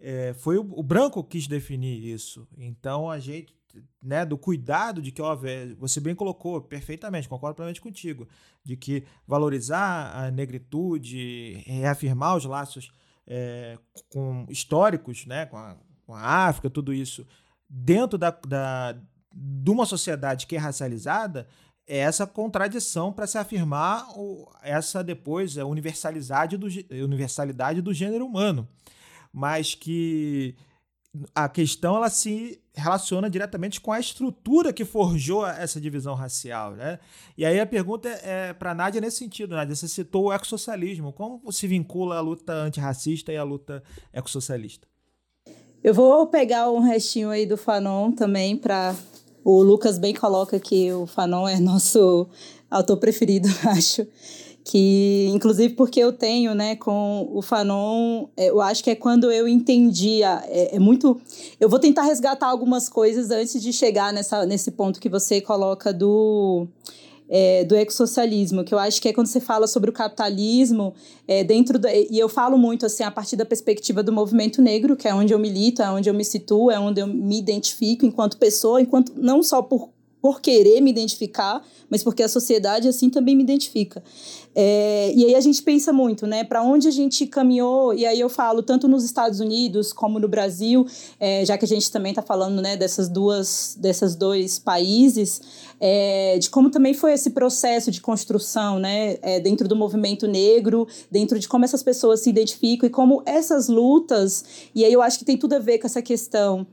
é, foi o, o, branco que quis definir isso. Então a gente, né, do cuidado de que, ó, você bem colocou perfeitamente, concordo plenamente contigo, de que valorizar a negritude, reafirmar os laços é, com históricos, né, com a, com, a, África, tudo isso, dentro da, da, de uma sociedade que é racializada, é essa contradição para se afirmar essa depois a universalidade do, universalidade do gênero humano, mas que a questão ela se relaciona diretamente com a estrutura que forjou essa divisão racial, né? E aí a pergunta é, é para Nádia nesse sentido, Nádia, você citou o ecossocialismo, como se vincula a luta antirracista e a luta ecossocialista? Eu vou pegar um restinho aí do Fanon também para o Lucas bem coloca que o Fanon é nosso autor preferido, <laughs> acho que inclusive porque eu tenho, né, com o Fanon, é, eu acho que é quando eu entendi, é, é, muito, eu vou tentar resgatar algumas coisas antes de chegar nessa, nesse ponto que você coloca do é, do ecossocialismo, que eu acho que é quando você fala sobre o capitalismo, é, dentro do, e eu falo muito assim a partir da perspectiva do movimento negro, que é onde eu milito, é onde eu me situo, é onde eu me identifico enquanto pessoa, enquanto não só por por querer me identificar, mas porque a sociedade assim também me identifica. É, e aí a gente pensa muito, né? Para onde a gente caminhou, e aí eu falo tanto nos Estados Unidos como no Brasil, é, já que a gente também está falando né, dessas duas, desses dois países, é, de como também foi esse processo de construção, né? É, dentro do movimento negro, dentro de como essas pessoas se identificam e como essas lutas, e aí eu acho que tem tudo a ver com essa questão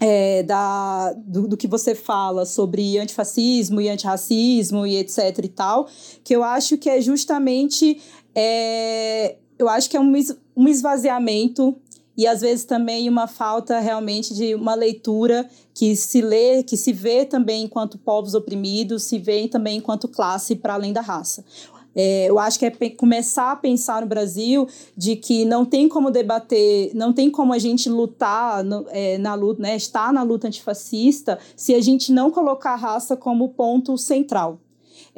é, da, do, do, que você fala sobre antifascismo e antirracismo e etc e tal, que eu acho que é justamente, é, eu acho que é um, um esvaziamento e às vezes também uma falta realmente de uma leitura que se lê, que se vê também enquanto povos oprimidos, se vê também enquanto classe para além da raça. É, eu acho que é começar a pensar no Brasil de que não tem como debater, não tem como a gente lutar no, é, na luta, né, estar na luta antifascista se a gente não colocar a raça como ponto central.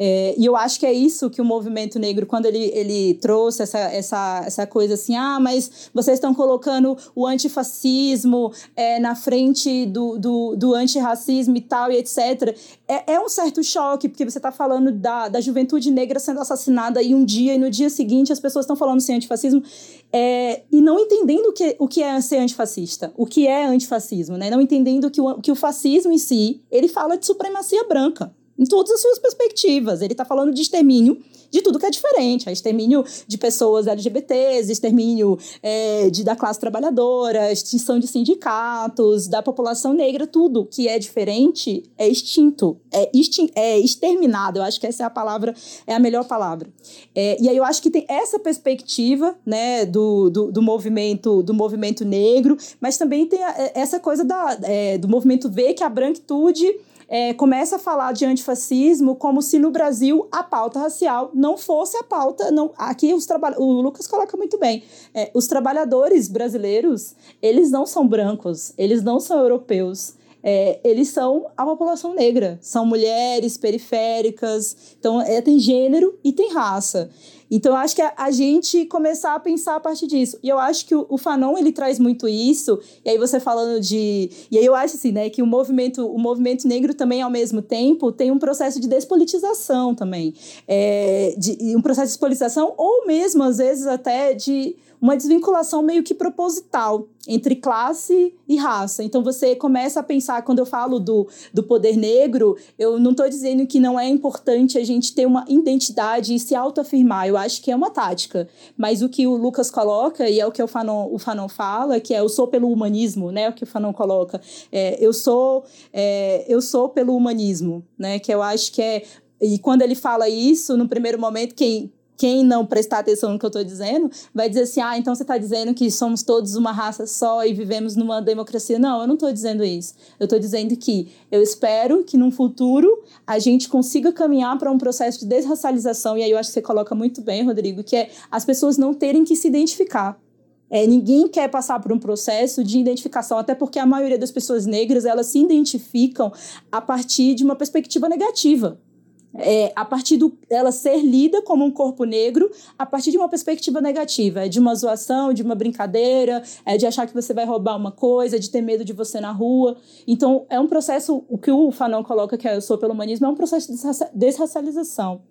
É, e eu acho que é isso que o movimento negro, quando ele, ele trouxe essa, essa, essa coisa assim, ah, mas vocês estão colocando o antifascismo é, na frente do, do, do antirracismo e tal, e etc. É, é um certo choque, porque você está falando da, da juventude negra sendo assassinada em um dia, e no dia seguinte as pessoas estão falando sem antifascismo, é, e não entendendo o que, o que é ser antifascista, o que é antifascismo, né? não entendendo que o, que o fascismo em si, ele fala de supremacia branca em todas as suas perspectivas. Ele está falando de extermínio de tudo que é diferente. É extermínio de pessoas LGBTs, extermínio é, de, da classe trabalhadora, extinção de sindicatos, da população negra, tudo que é diferente é extinto, é, extin é exterminado. Eu acho que essa é a palavra, é a melhor palavra. É, e aí eu acho que tem essa perspectiva né, do, do, do movimento do movimento negro, mas também tem a, essa coisa da, é, do movimento ver que a branquitude é, começa a falar de antifascismo como se no Brasil a pauta racial não fosse a pauta. Não, aqui os o Lucas coloca muito bem. É, os trabalhadores brasileiros, eles não são brancos, eles não são europeus. É, eles são a população negra, são mulheres periféricas, então é, tem gênero e tem raça. Então, eu acho que a, a, gente começar a pensar a partir disso. E eu acho que o, o, Fanon, ele traz muito isso. E aí você falando de... E aí eu acho assim, né, que o movimento, o movimento negro também, ao mesmo tempo, tem um processo de despolitização também. É, de, um processo de despolitização ou mesmo, às vezes, até de uma desvinculação meio que proposital entre classe e raça. Então você começa a pensar, quando eu falo do, do poder negro, eu não estou dizendo que não é importante a gente ter uma identidade e se autoafirmar. Eu acho que é uma tática. Mas o que o Lucas coloca, e é o que o Fanon, o Fanon fala, que é eu sou pelo humanismo, né? O que o Fanon coloca. É, eu sou é, eu sou pelo humanismo, né? Que eu acho que é. E quando ele fala isso, no primeiro momento, quem quem não prestar atenção no que eu estou dizendo vai dizer assim: ah, então você está dizendo que somos todos uma raça só e vivemos numa democracia. Não, eu não estou dizendo isso. Eu estou dizendo que eu espero que num futuro a gente consiga caminhar para um processo de desracialização. E aí eu acho que você coloca muito bem, Rodrigo, que é as pessoas não terem que se identificar. É, ninguém quer passar por um processo de identificação, até porque a maioria das pessoas negras elas se identificam a partir de uma perspectiva negativa é, a partir do ela ser lida como um corpo negro a partir de uma perspectiva negativa, é de uma zoação, de uma brincadeira, é de achar que você vai roubar uma coisa, de ter medo de você na rua. Então, é um processo, o que o Fanon coloca que é eu sou pelo humanismo, é um processo de desracialização.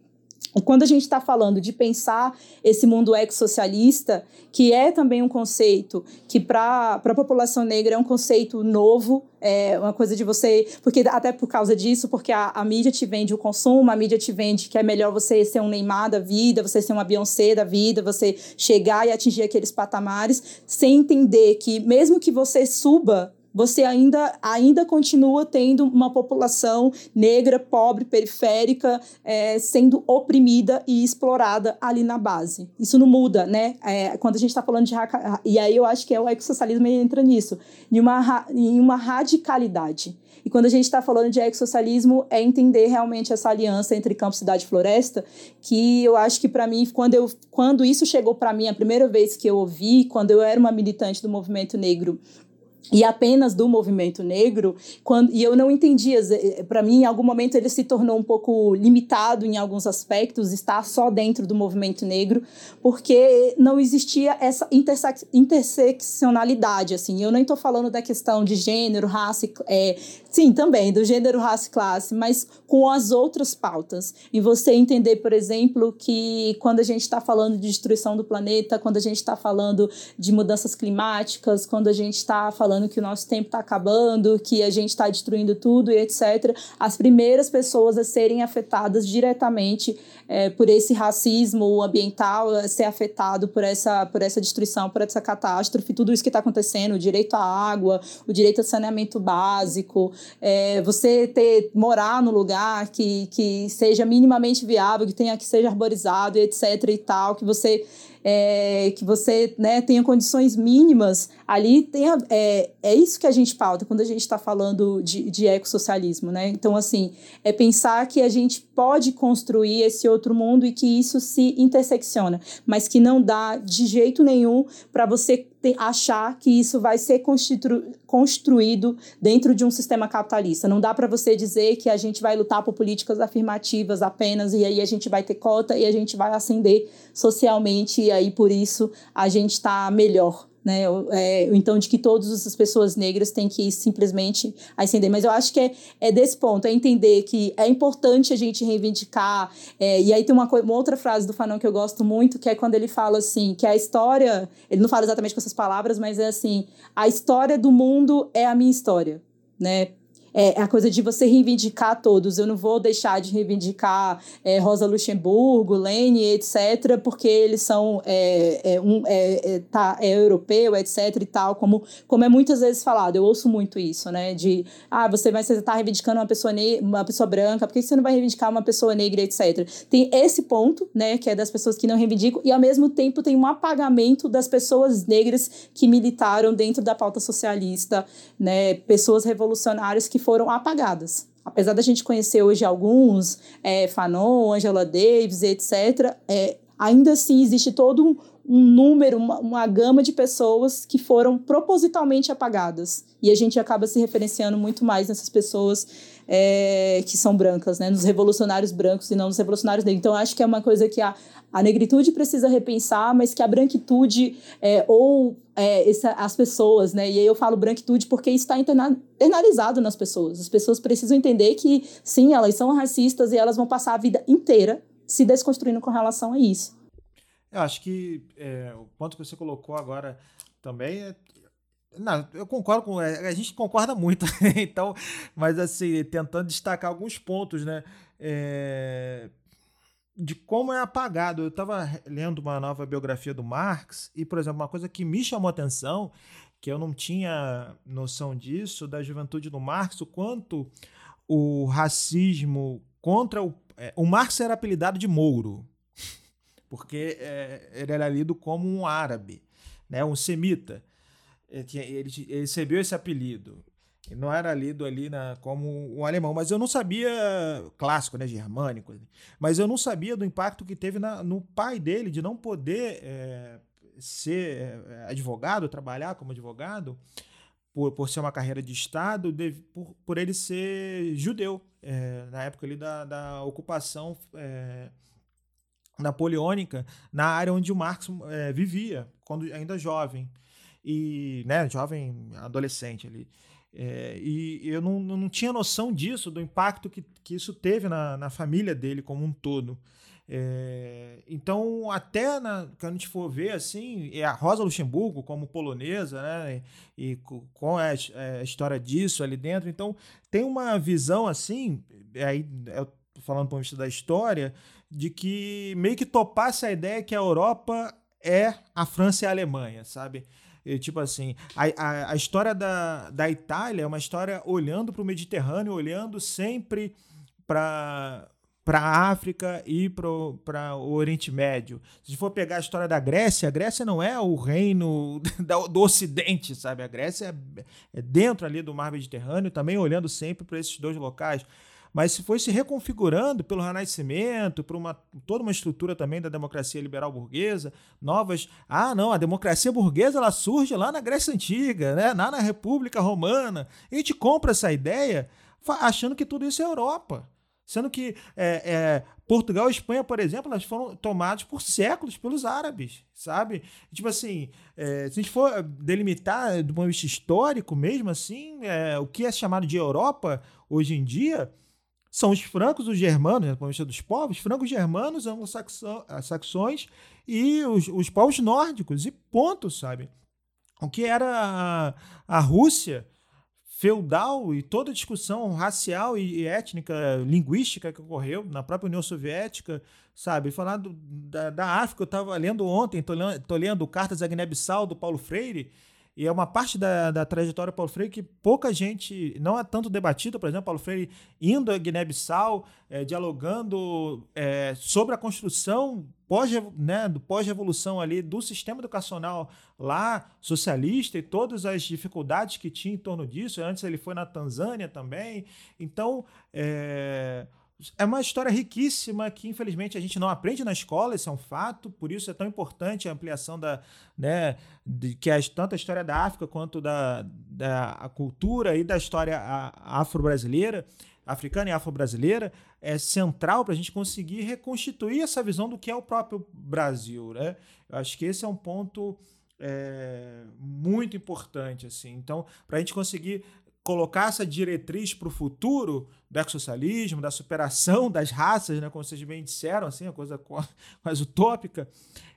Quando a gente está falando de pensar esse mundo ex-socialista, que é também um conceito que para a população negra é um conceito novo, é uma coisa de você. Porque até por causa disso, porque a, a, mídia te vende o consumo, a mídia te vende que é melhor você ser um Neymar da vida, você ser uma Beyoncé da vida, você chegar e atingir aqueles patamares, sem entender que mesmo que você suba você ainda, ainda continua tendo uma população negra, pobre, periférica, é, sendo oprimida e explorada ali na base. Isso não muda, né? É, quando a gente está falando de... E aí eu acho que é o ecossocialismo entra nisso, em uma, em uma radicalidade. E quando a gente está falando de ecossocialismo, é entender realmente essa aliança entre campo, cidade e floresta, que eu acho que para mim, quando, eu, quando isso chegou para mim, a primeira vez que eu ouvi, quando eu era uma militante do movimento negro e apenas do movimento negro, quando, e eu não entendia, eh, para mim, em algum momento ele se tornou um pouco limitado em alguns aspectos, estar só dentro do movimento negro, porque não existia essa interseccionalidade, assim, eu nem estou falando da questão de gênero, raça, é, sim, também, do gênero, raça e classe, mas com as outras pautas, e você entender, por exemplo, que quando a gente está falando de destruição do planeta, quando a gente está falando de mudanças climáticas, quando a gente está falando falando que o nosso tempo está acabando, que a gente está destruindo tudo e etc., as primeiras pessoas a serem afetadas diretamente é, por esse racismo ambiental, a ser afetado por essa, por essa destruição, por essa catástrofe, tudo isso que está acontecendo, o direito à água, o direito a saneamento básico, é, você ter morar no lugar que, que seja minimamente viável, que tenha que seja arborizado e etc e tal, que você é, que você né, tenha condições mínimas ali, tenha, é, é isso que a gente pauta quando a gente está falando de, de ecossocialismo, né? Então, assim, é pensar que a gente pode construir esse outro mundo e que isso se intersecciona, mas que não dá de jeito nenhum para você achar que isso vai ser construído dentro de um sistema capitalista. Não dá para você dizer que a gente vai lutar por políticas afirmativas apenas e aí a gente vai ter cota e a gente vai ascender socialmente e aí por isso a gente está melhor né? É, então, de que todas as pessoas negras têm que simplesmente ascender. Mas eu acho que é, é desse ponto, é entender que é importante a gente reivindicar. É, e aí tem uma, uma, outra frase do Fanon que eu gosto muito, que é quando ele fala assim, que a história, ele não fala exatamente com essas palavras, mas é assim, a história do mundo é a minha história, né? É, a coisa de você reivindicar todos. Eu não vou deixar de reivindicar é, Rosa Luxemburgo, Lene, etc., porque eles são é, é um, é, é, tá, é europeu, etc. e tal, como, como é muitas vezes falado. Eu ouço muito isso, né? De ah, você vai estar tá reivindicando uma pessoa, uma pessoa branca, por que você não vai reivindicar uma pessoa negra, etc. Tem esse ponto, né, que é das pessoas que não reivindicam, e ao mesmo tempo tem um apagamento das pessoas negras que militaram dentro da pauta socialista, né? Pessoas revolucionárias que foram apagadas. Apesar da gente conhecer hoje alguns, é, Fanon, Angela Davis, etc., é, ainda assim existe todo um, um número, uma, uma, gama de pessoas que foram propositalmente apagadas. E a gente acaba se referenciando muito mais nessas pessoas é, que são brancas, né? nos revolucionários brancos e não nos revolucionários negros. Então, acho que é uma coisa que a, a negritude precisa repensar, mas que a branquitude é, ou é, essa, as pessoas, né? E aí eu falo branquitude porque isso está internalizado nas pessoas. As pessoas precisam entender que, sim, elas são racistas e elas vão passar a vida inteira se desconstruindo com relação a isso. Eu acho que é, o ponto que você colocou agora também é. Não, eu concordo com. É, a gente concorda muito, <laughs> então, mas assim, tentando destacar alguns pontos, né? É, de como é apagado. Eu estava lendo uma nova biografia do Marx e, por exemplo, uma coisa que me chamou a atenção, que eu não tinha noção disso, da juventude do Marx, o quanto o racismo contra o. É, o Marx era apelidado de Mouro, <laughs> porque é, ele era lido como um árabe, né, um semita. Ele, ele, ele recebeu esse apelido não era lido ali na, como um alemão, mas eu não sabia, clássico, né, germânico, mas eu não sabia do impacto que teve na, no pai dele de não poder é, ser é, advogado, trabalhar como advogado, por, por ser uma carreira de Estado, de, por, por ele ser judeu, é, na época ali da, da ocupação é, napoleônica, na área onde o Marx vivia, quando ainda jovem, e, né, jovem adolescente ali. É, e eu não, não tinha noção disso, do impacto que, que isso teve na, na família dele como um todo. É, então, até na, quando a gente for ver, assim, é a Rosa Luxemburgo como polonesa, né? E, e com a, é, a, história disso ali dentro. Então, tem uma visão, assim, aí eu falando do ponto de vista da história, de que meio que topasse a ideia que a Europa é a França e a Alemanha, sabe? E, tipo assim, a, a, a história da, da Itália é uma história olhando para o Mediterrâneo, olhando sempre para para a África e para o Oriente Médio. Se for pegar a história da Grécia, a Grécia não é o reino <laughs> do Ocidente, sabe? A Grécia é, é dentro ali do mar Mediterrâneo, também olhando sempre para esses dois locais mas se foi se reconfigurando pelo Renascimento, por uma, toda uma estrutura também da democracia liberal burguesa, novas. Ah, não, a democracia burguesa ela surge lá na Grécia Antiga, né? lá na República Romana. E a gente compra essa ideia achando que tudo isso é Europa. Sendo que é, é, Portugal e Espanha, por exemplo, elas foram tomadas por séculos pelos árabes, sabe? Tipo assim, é, se a gente for delimitar do ponto de vista histórico mesmo, assim, é, o que é chamado de Europa hoje em dia são os francos, os germanos, né, de vista dos povos, francos, germanos, anglo-saxões e os, os povos nórdicos, e ponto, sabe? O que era a, a Rússia feudal e toda a discussão racial e, étnica, linguística que ocorreu na própria União Soviética, sabe? Falando da, da África, eu estava lendo ontem, estou lendo, lendo Cartas a Guiné-Bissau, do Paulo Freire, e é uma parte da, da trajetória do Paulo Freire que pouca gente, não é tanto debatida, por exemplo, Paulo Freire indo a Guiné-Bissau, é, dialogando é, sobre a construção pós, né, do pós-revolução ali do sistema educacional lá, socialista, e todas as dificuldades que tinha em torno disso. Antes ele foi na Tanzânia também. Então, é, é uma história riquíssima que, infelizmente, a gente não aprende na escola, isso é um fato, por isso é tão importante a ampliação da, né, de, que é tanto a história da África quanto da, da cultura e da história afro-brasileira, africana e afro-brasileira, é central para a gente conseguir reconstituir essa visão do que é o próprio Brasil. Né? Eu acho que esse é um ponto é, muito importante. assim. Então, para a gente conseguir colocar essa diretriz para o futuro do ecossocialismo, da superação <laughs> das raças, né, como vocês bem disseram, assim, uma coisa quase <laughs> utópica,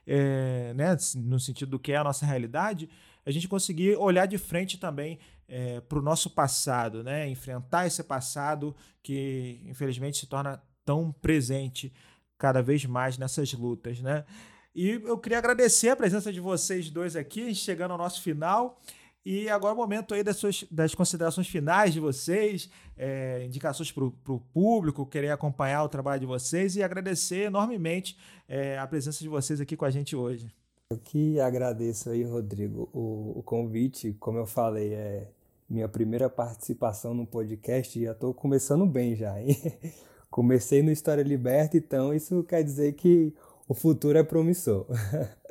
é, né, no sentido do que é a nossa realidade, a gente conseguir olhar de frente também é, para o nosso passado, né, enfrentar esse passado que, infelizmente, se torna tão presente cada vez mais nessas lutas. Né? E eu queria agradecer a presença de vocês dois aqui, chegando ao nosso final. E agora é o momento aí das, suas, das considerações finais de vocês, é, indicações para o público, querer acompanhar o trabalho de vocês e agradecer enormemente é, a presença de vocês aqui com a gente hoje. Eu que agradeço aí, Rodrigo, o, o convite. Como eu falei, é minha primeira participação no podcast e já estou começando bem já, hein? <laughs> Comecei no História Liberta, então isso quer dizer que o futuro é promissor.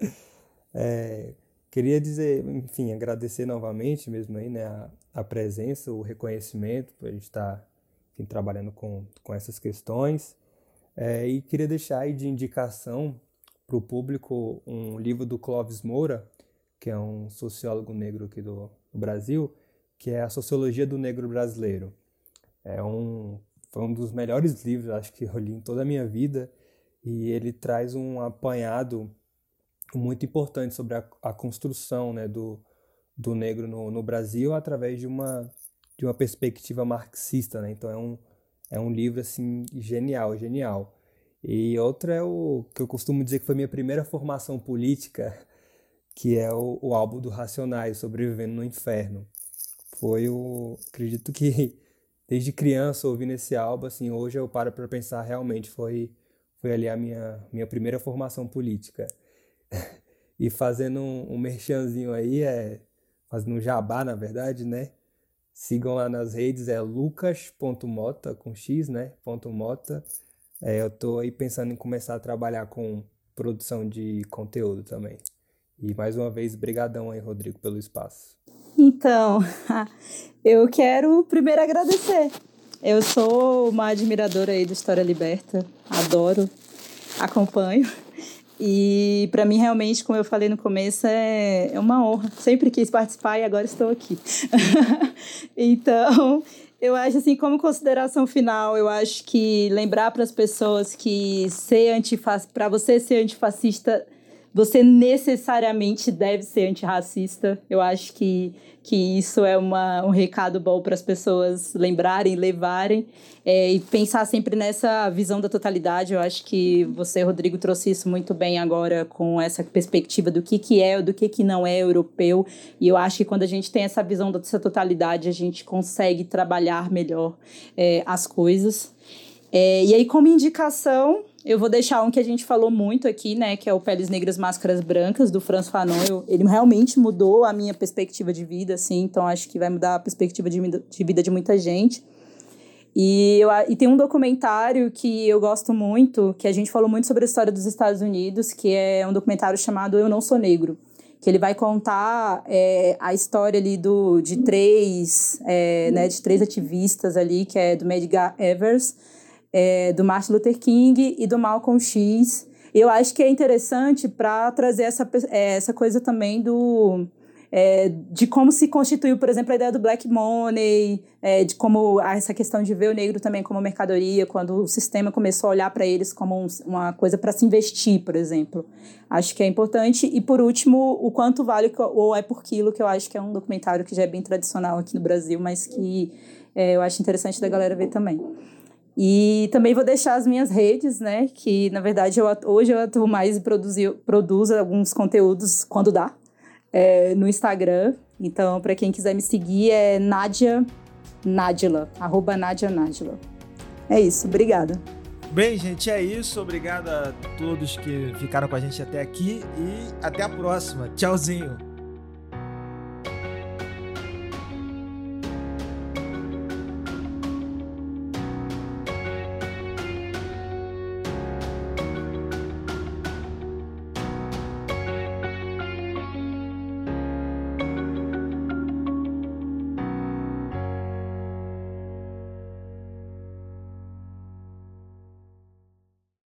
<laughs> é, Queria dizer, enfim, agradecer novamente mesmo aí, né, a, a presença, o reconhecimento, por a gente estar tá, trabalhando com, com essas questões. É, e queria deixar aí de indicação para o público um livro do Clóvis Moura, que é um sociólogo negro aqui do, do Brasil, que é A Sociologia do Negro Brasileiro. É um, foi um dos melhores livros, acho que eu li em toda a minha vida, e ele traz um apanhado muito importante sobre a, a construção né, do, do negro no, no Brasil através de uma, de uma perspectiva marxista. Né? Então é um, é um livro assim genial, genial. E outra é o que eu costumo dizer que foi minha primeira formação política, <laughs> que é o, o álbum do Racionais, Sobrevivendo no Inferno. Foi o. Acredito que <laughs> desde criança ouvindo esse álbum, assim, hoje eu paro para pensar, realmente foi, foi ali a minha, minha primeira formação política. E fazendo um, um merchanzinho aí, é, fazendo um jabá, na verdade, né? Sigam lá nas redes, é lucas.mota, com X, né? Ponto .mota. É, eu tô aí pensando em começar a trabalhar com produção de conteúdo também. E mais uma vez, brigadão aí, Rodrigo, pelo espaço. Então, <laughs> eu quero primeiro agradecer. Eu sou uma admiradora aí do História Liberta, adoro, acompanho. E para mim, realmente, como eu falei no começo, é, é uma honra. Sempre quis participar e agora estou aqui. <laughs> então, Eu acho assim, como consideração final, eu acho que lembrar para as pessoas que ser antifascista, para você ser antifascista, você necessariamente deve ser antirracista. Eu acho que, que isso é uma, um recado bom para as pessoas lembrarem, levarem é, e pensar sempre nessa visão da totalidade. Eu acho que você, Rodrigo, trouxe isso muito bem agora com essa perspectiva do que, que é do que, que não é europeu. E eu acho que quando a gente tem essa visão dessa totalidade, a gente consegue trabalhar melhor é, as coisas. É, e aí, como indicação, eu vou deixar um que a gente falou muito aqui, né? Que é o Peles Negras Máscaras Brancas, do Franz Fanon. Eu, ele realmente mudou a minha perspectiva de vida, assim. Então, acho que vai mudar a perspectiva de, de vida de muita gente. E, eu, e tem um documentário que eu gosto muito, que a gente falou muito sobre a história dos Estados Unidos, que é um documentário chamado Eu Não Sou Negro. Que ele vai contar é, a história ali do, de três, é, né, de três ativistas ali, que é do Medgar Evers, é, do Martin Luther King e do Malcolm X. Eu acho que é interessante para trazer essa, é, essa coisa também do é, de como se constituiu, por exemplo, a ideia do black money, é, de como essa questão de ver o negro também como mercadoria, quando o sistema começou a olhar para eles como um, uma coisa para se investir, por exemplo. Acho que é importante. E, por último, o quanto vale ou é por quilo, que eu acho que é um documentário que já é bem tradicional aqui no Brasil, mas que é, eu acho interessante da galera ver também. E também vou deixar as minhas redes, né? Que na verdade eu, hoje eu atuo mais e produzo, produzo alguns conteúdos quando dá é, no Instagram. Então, para quem quiser me seguir, é Nadia Nadila, arroba Nadia Nadila. É isso, obrigada. Bem, gente, é isso. Obrigado a todos que ficaram com a gente até aqui e até a próxima. Tchauzinho.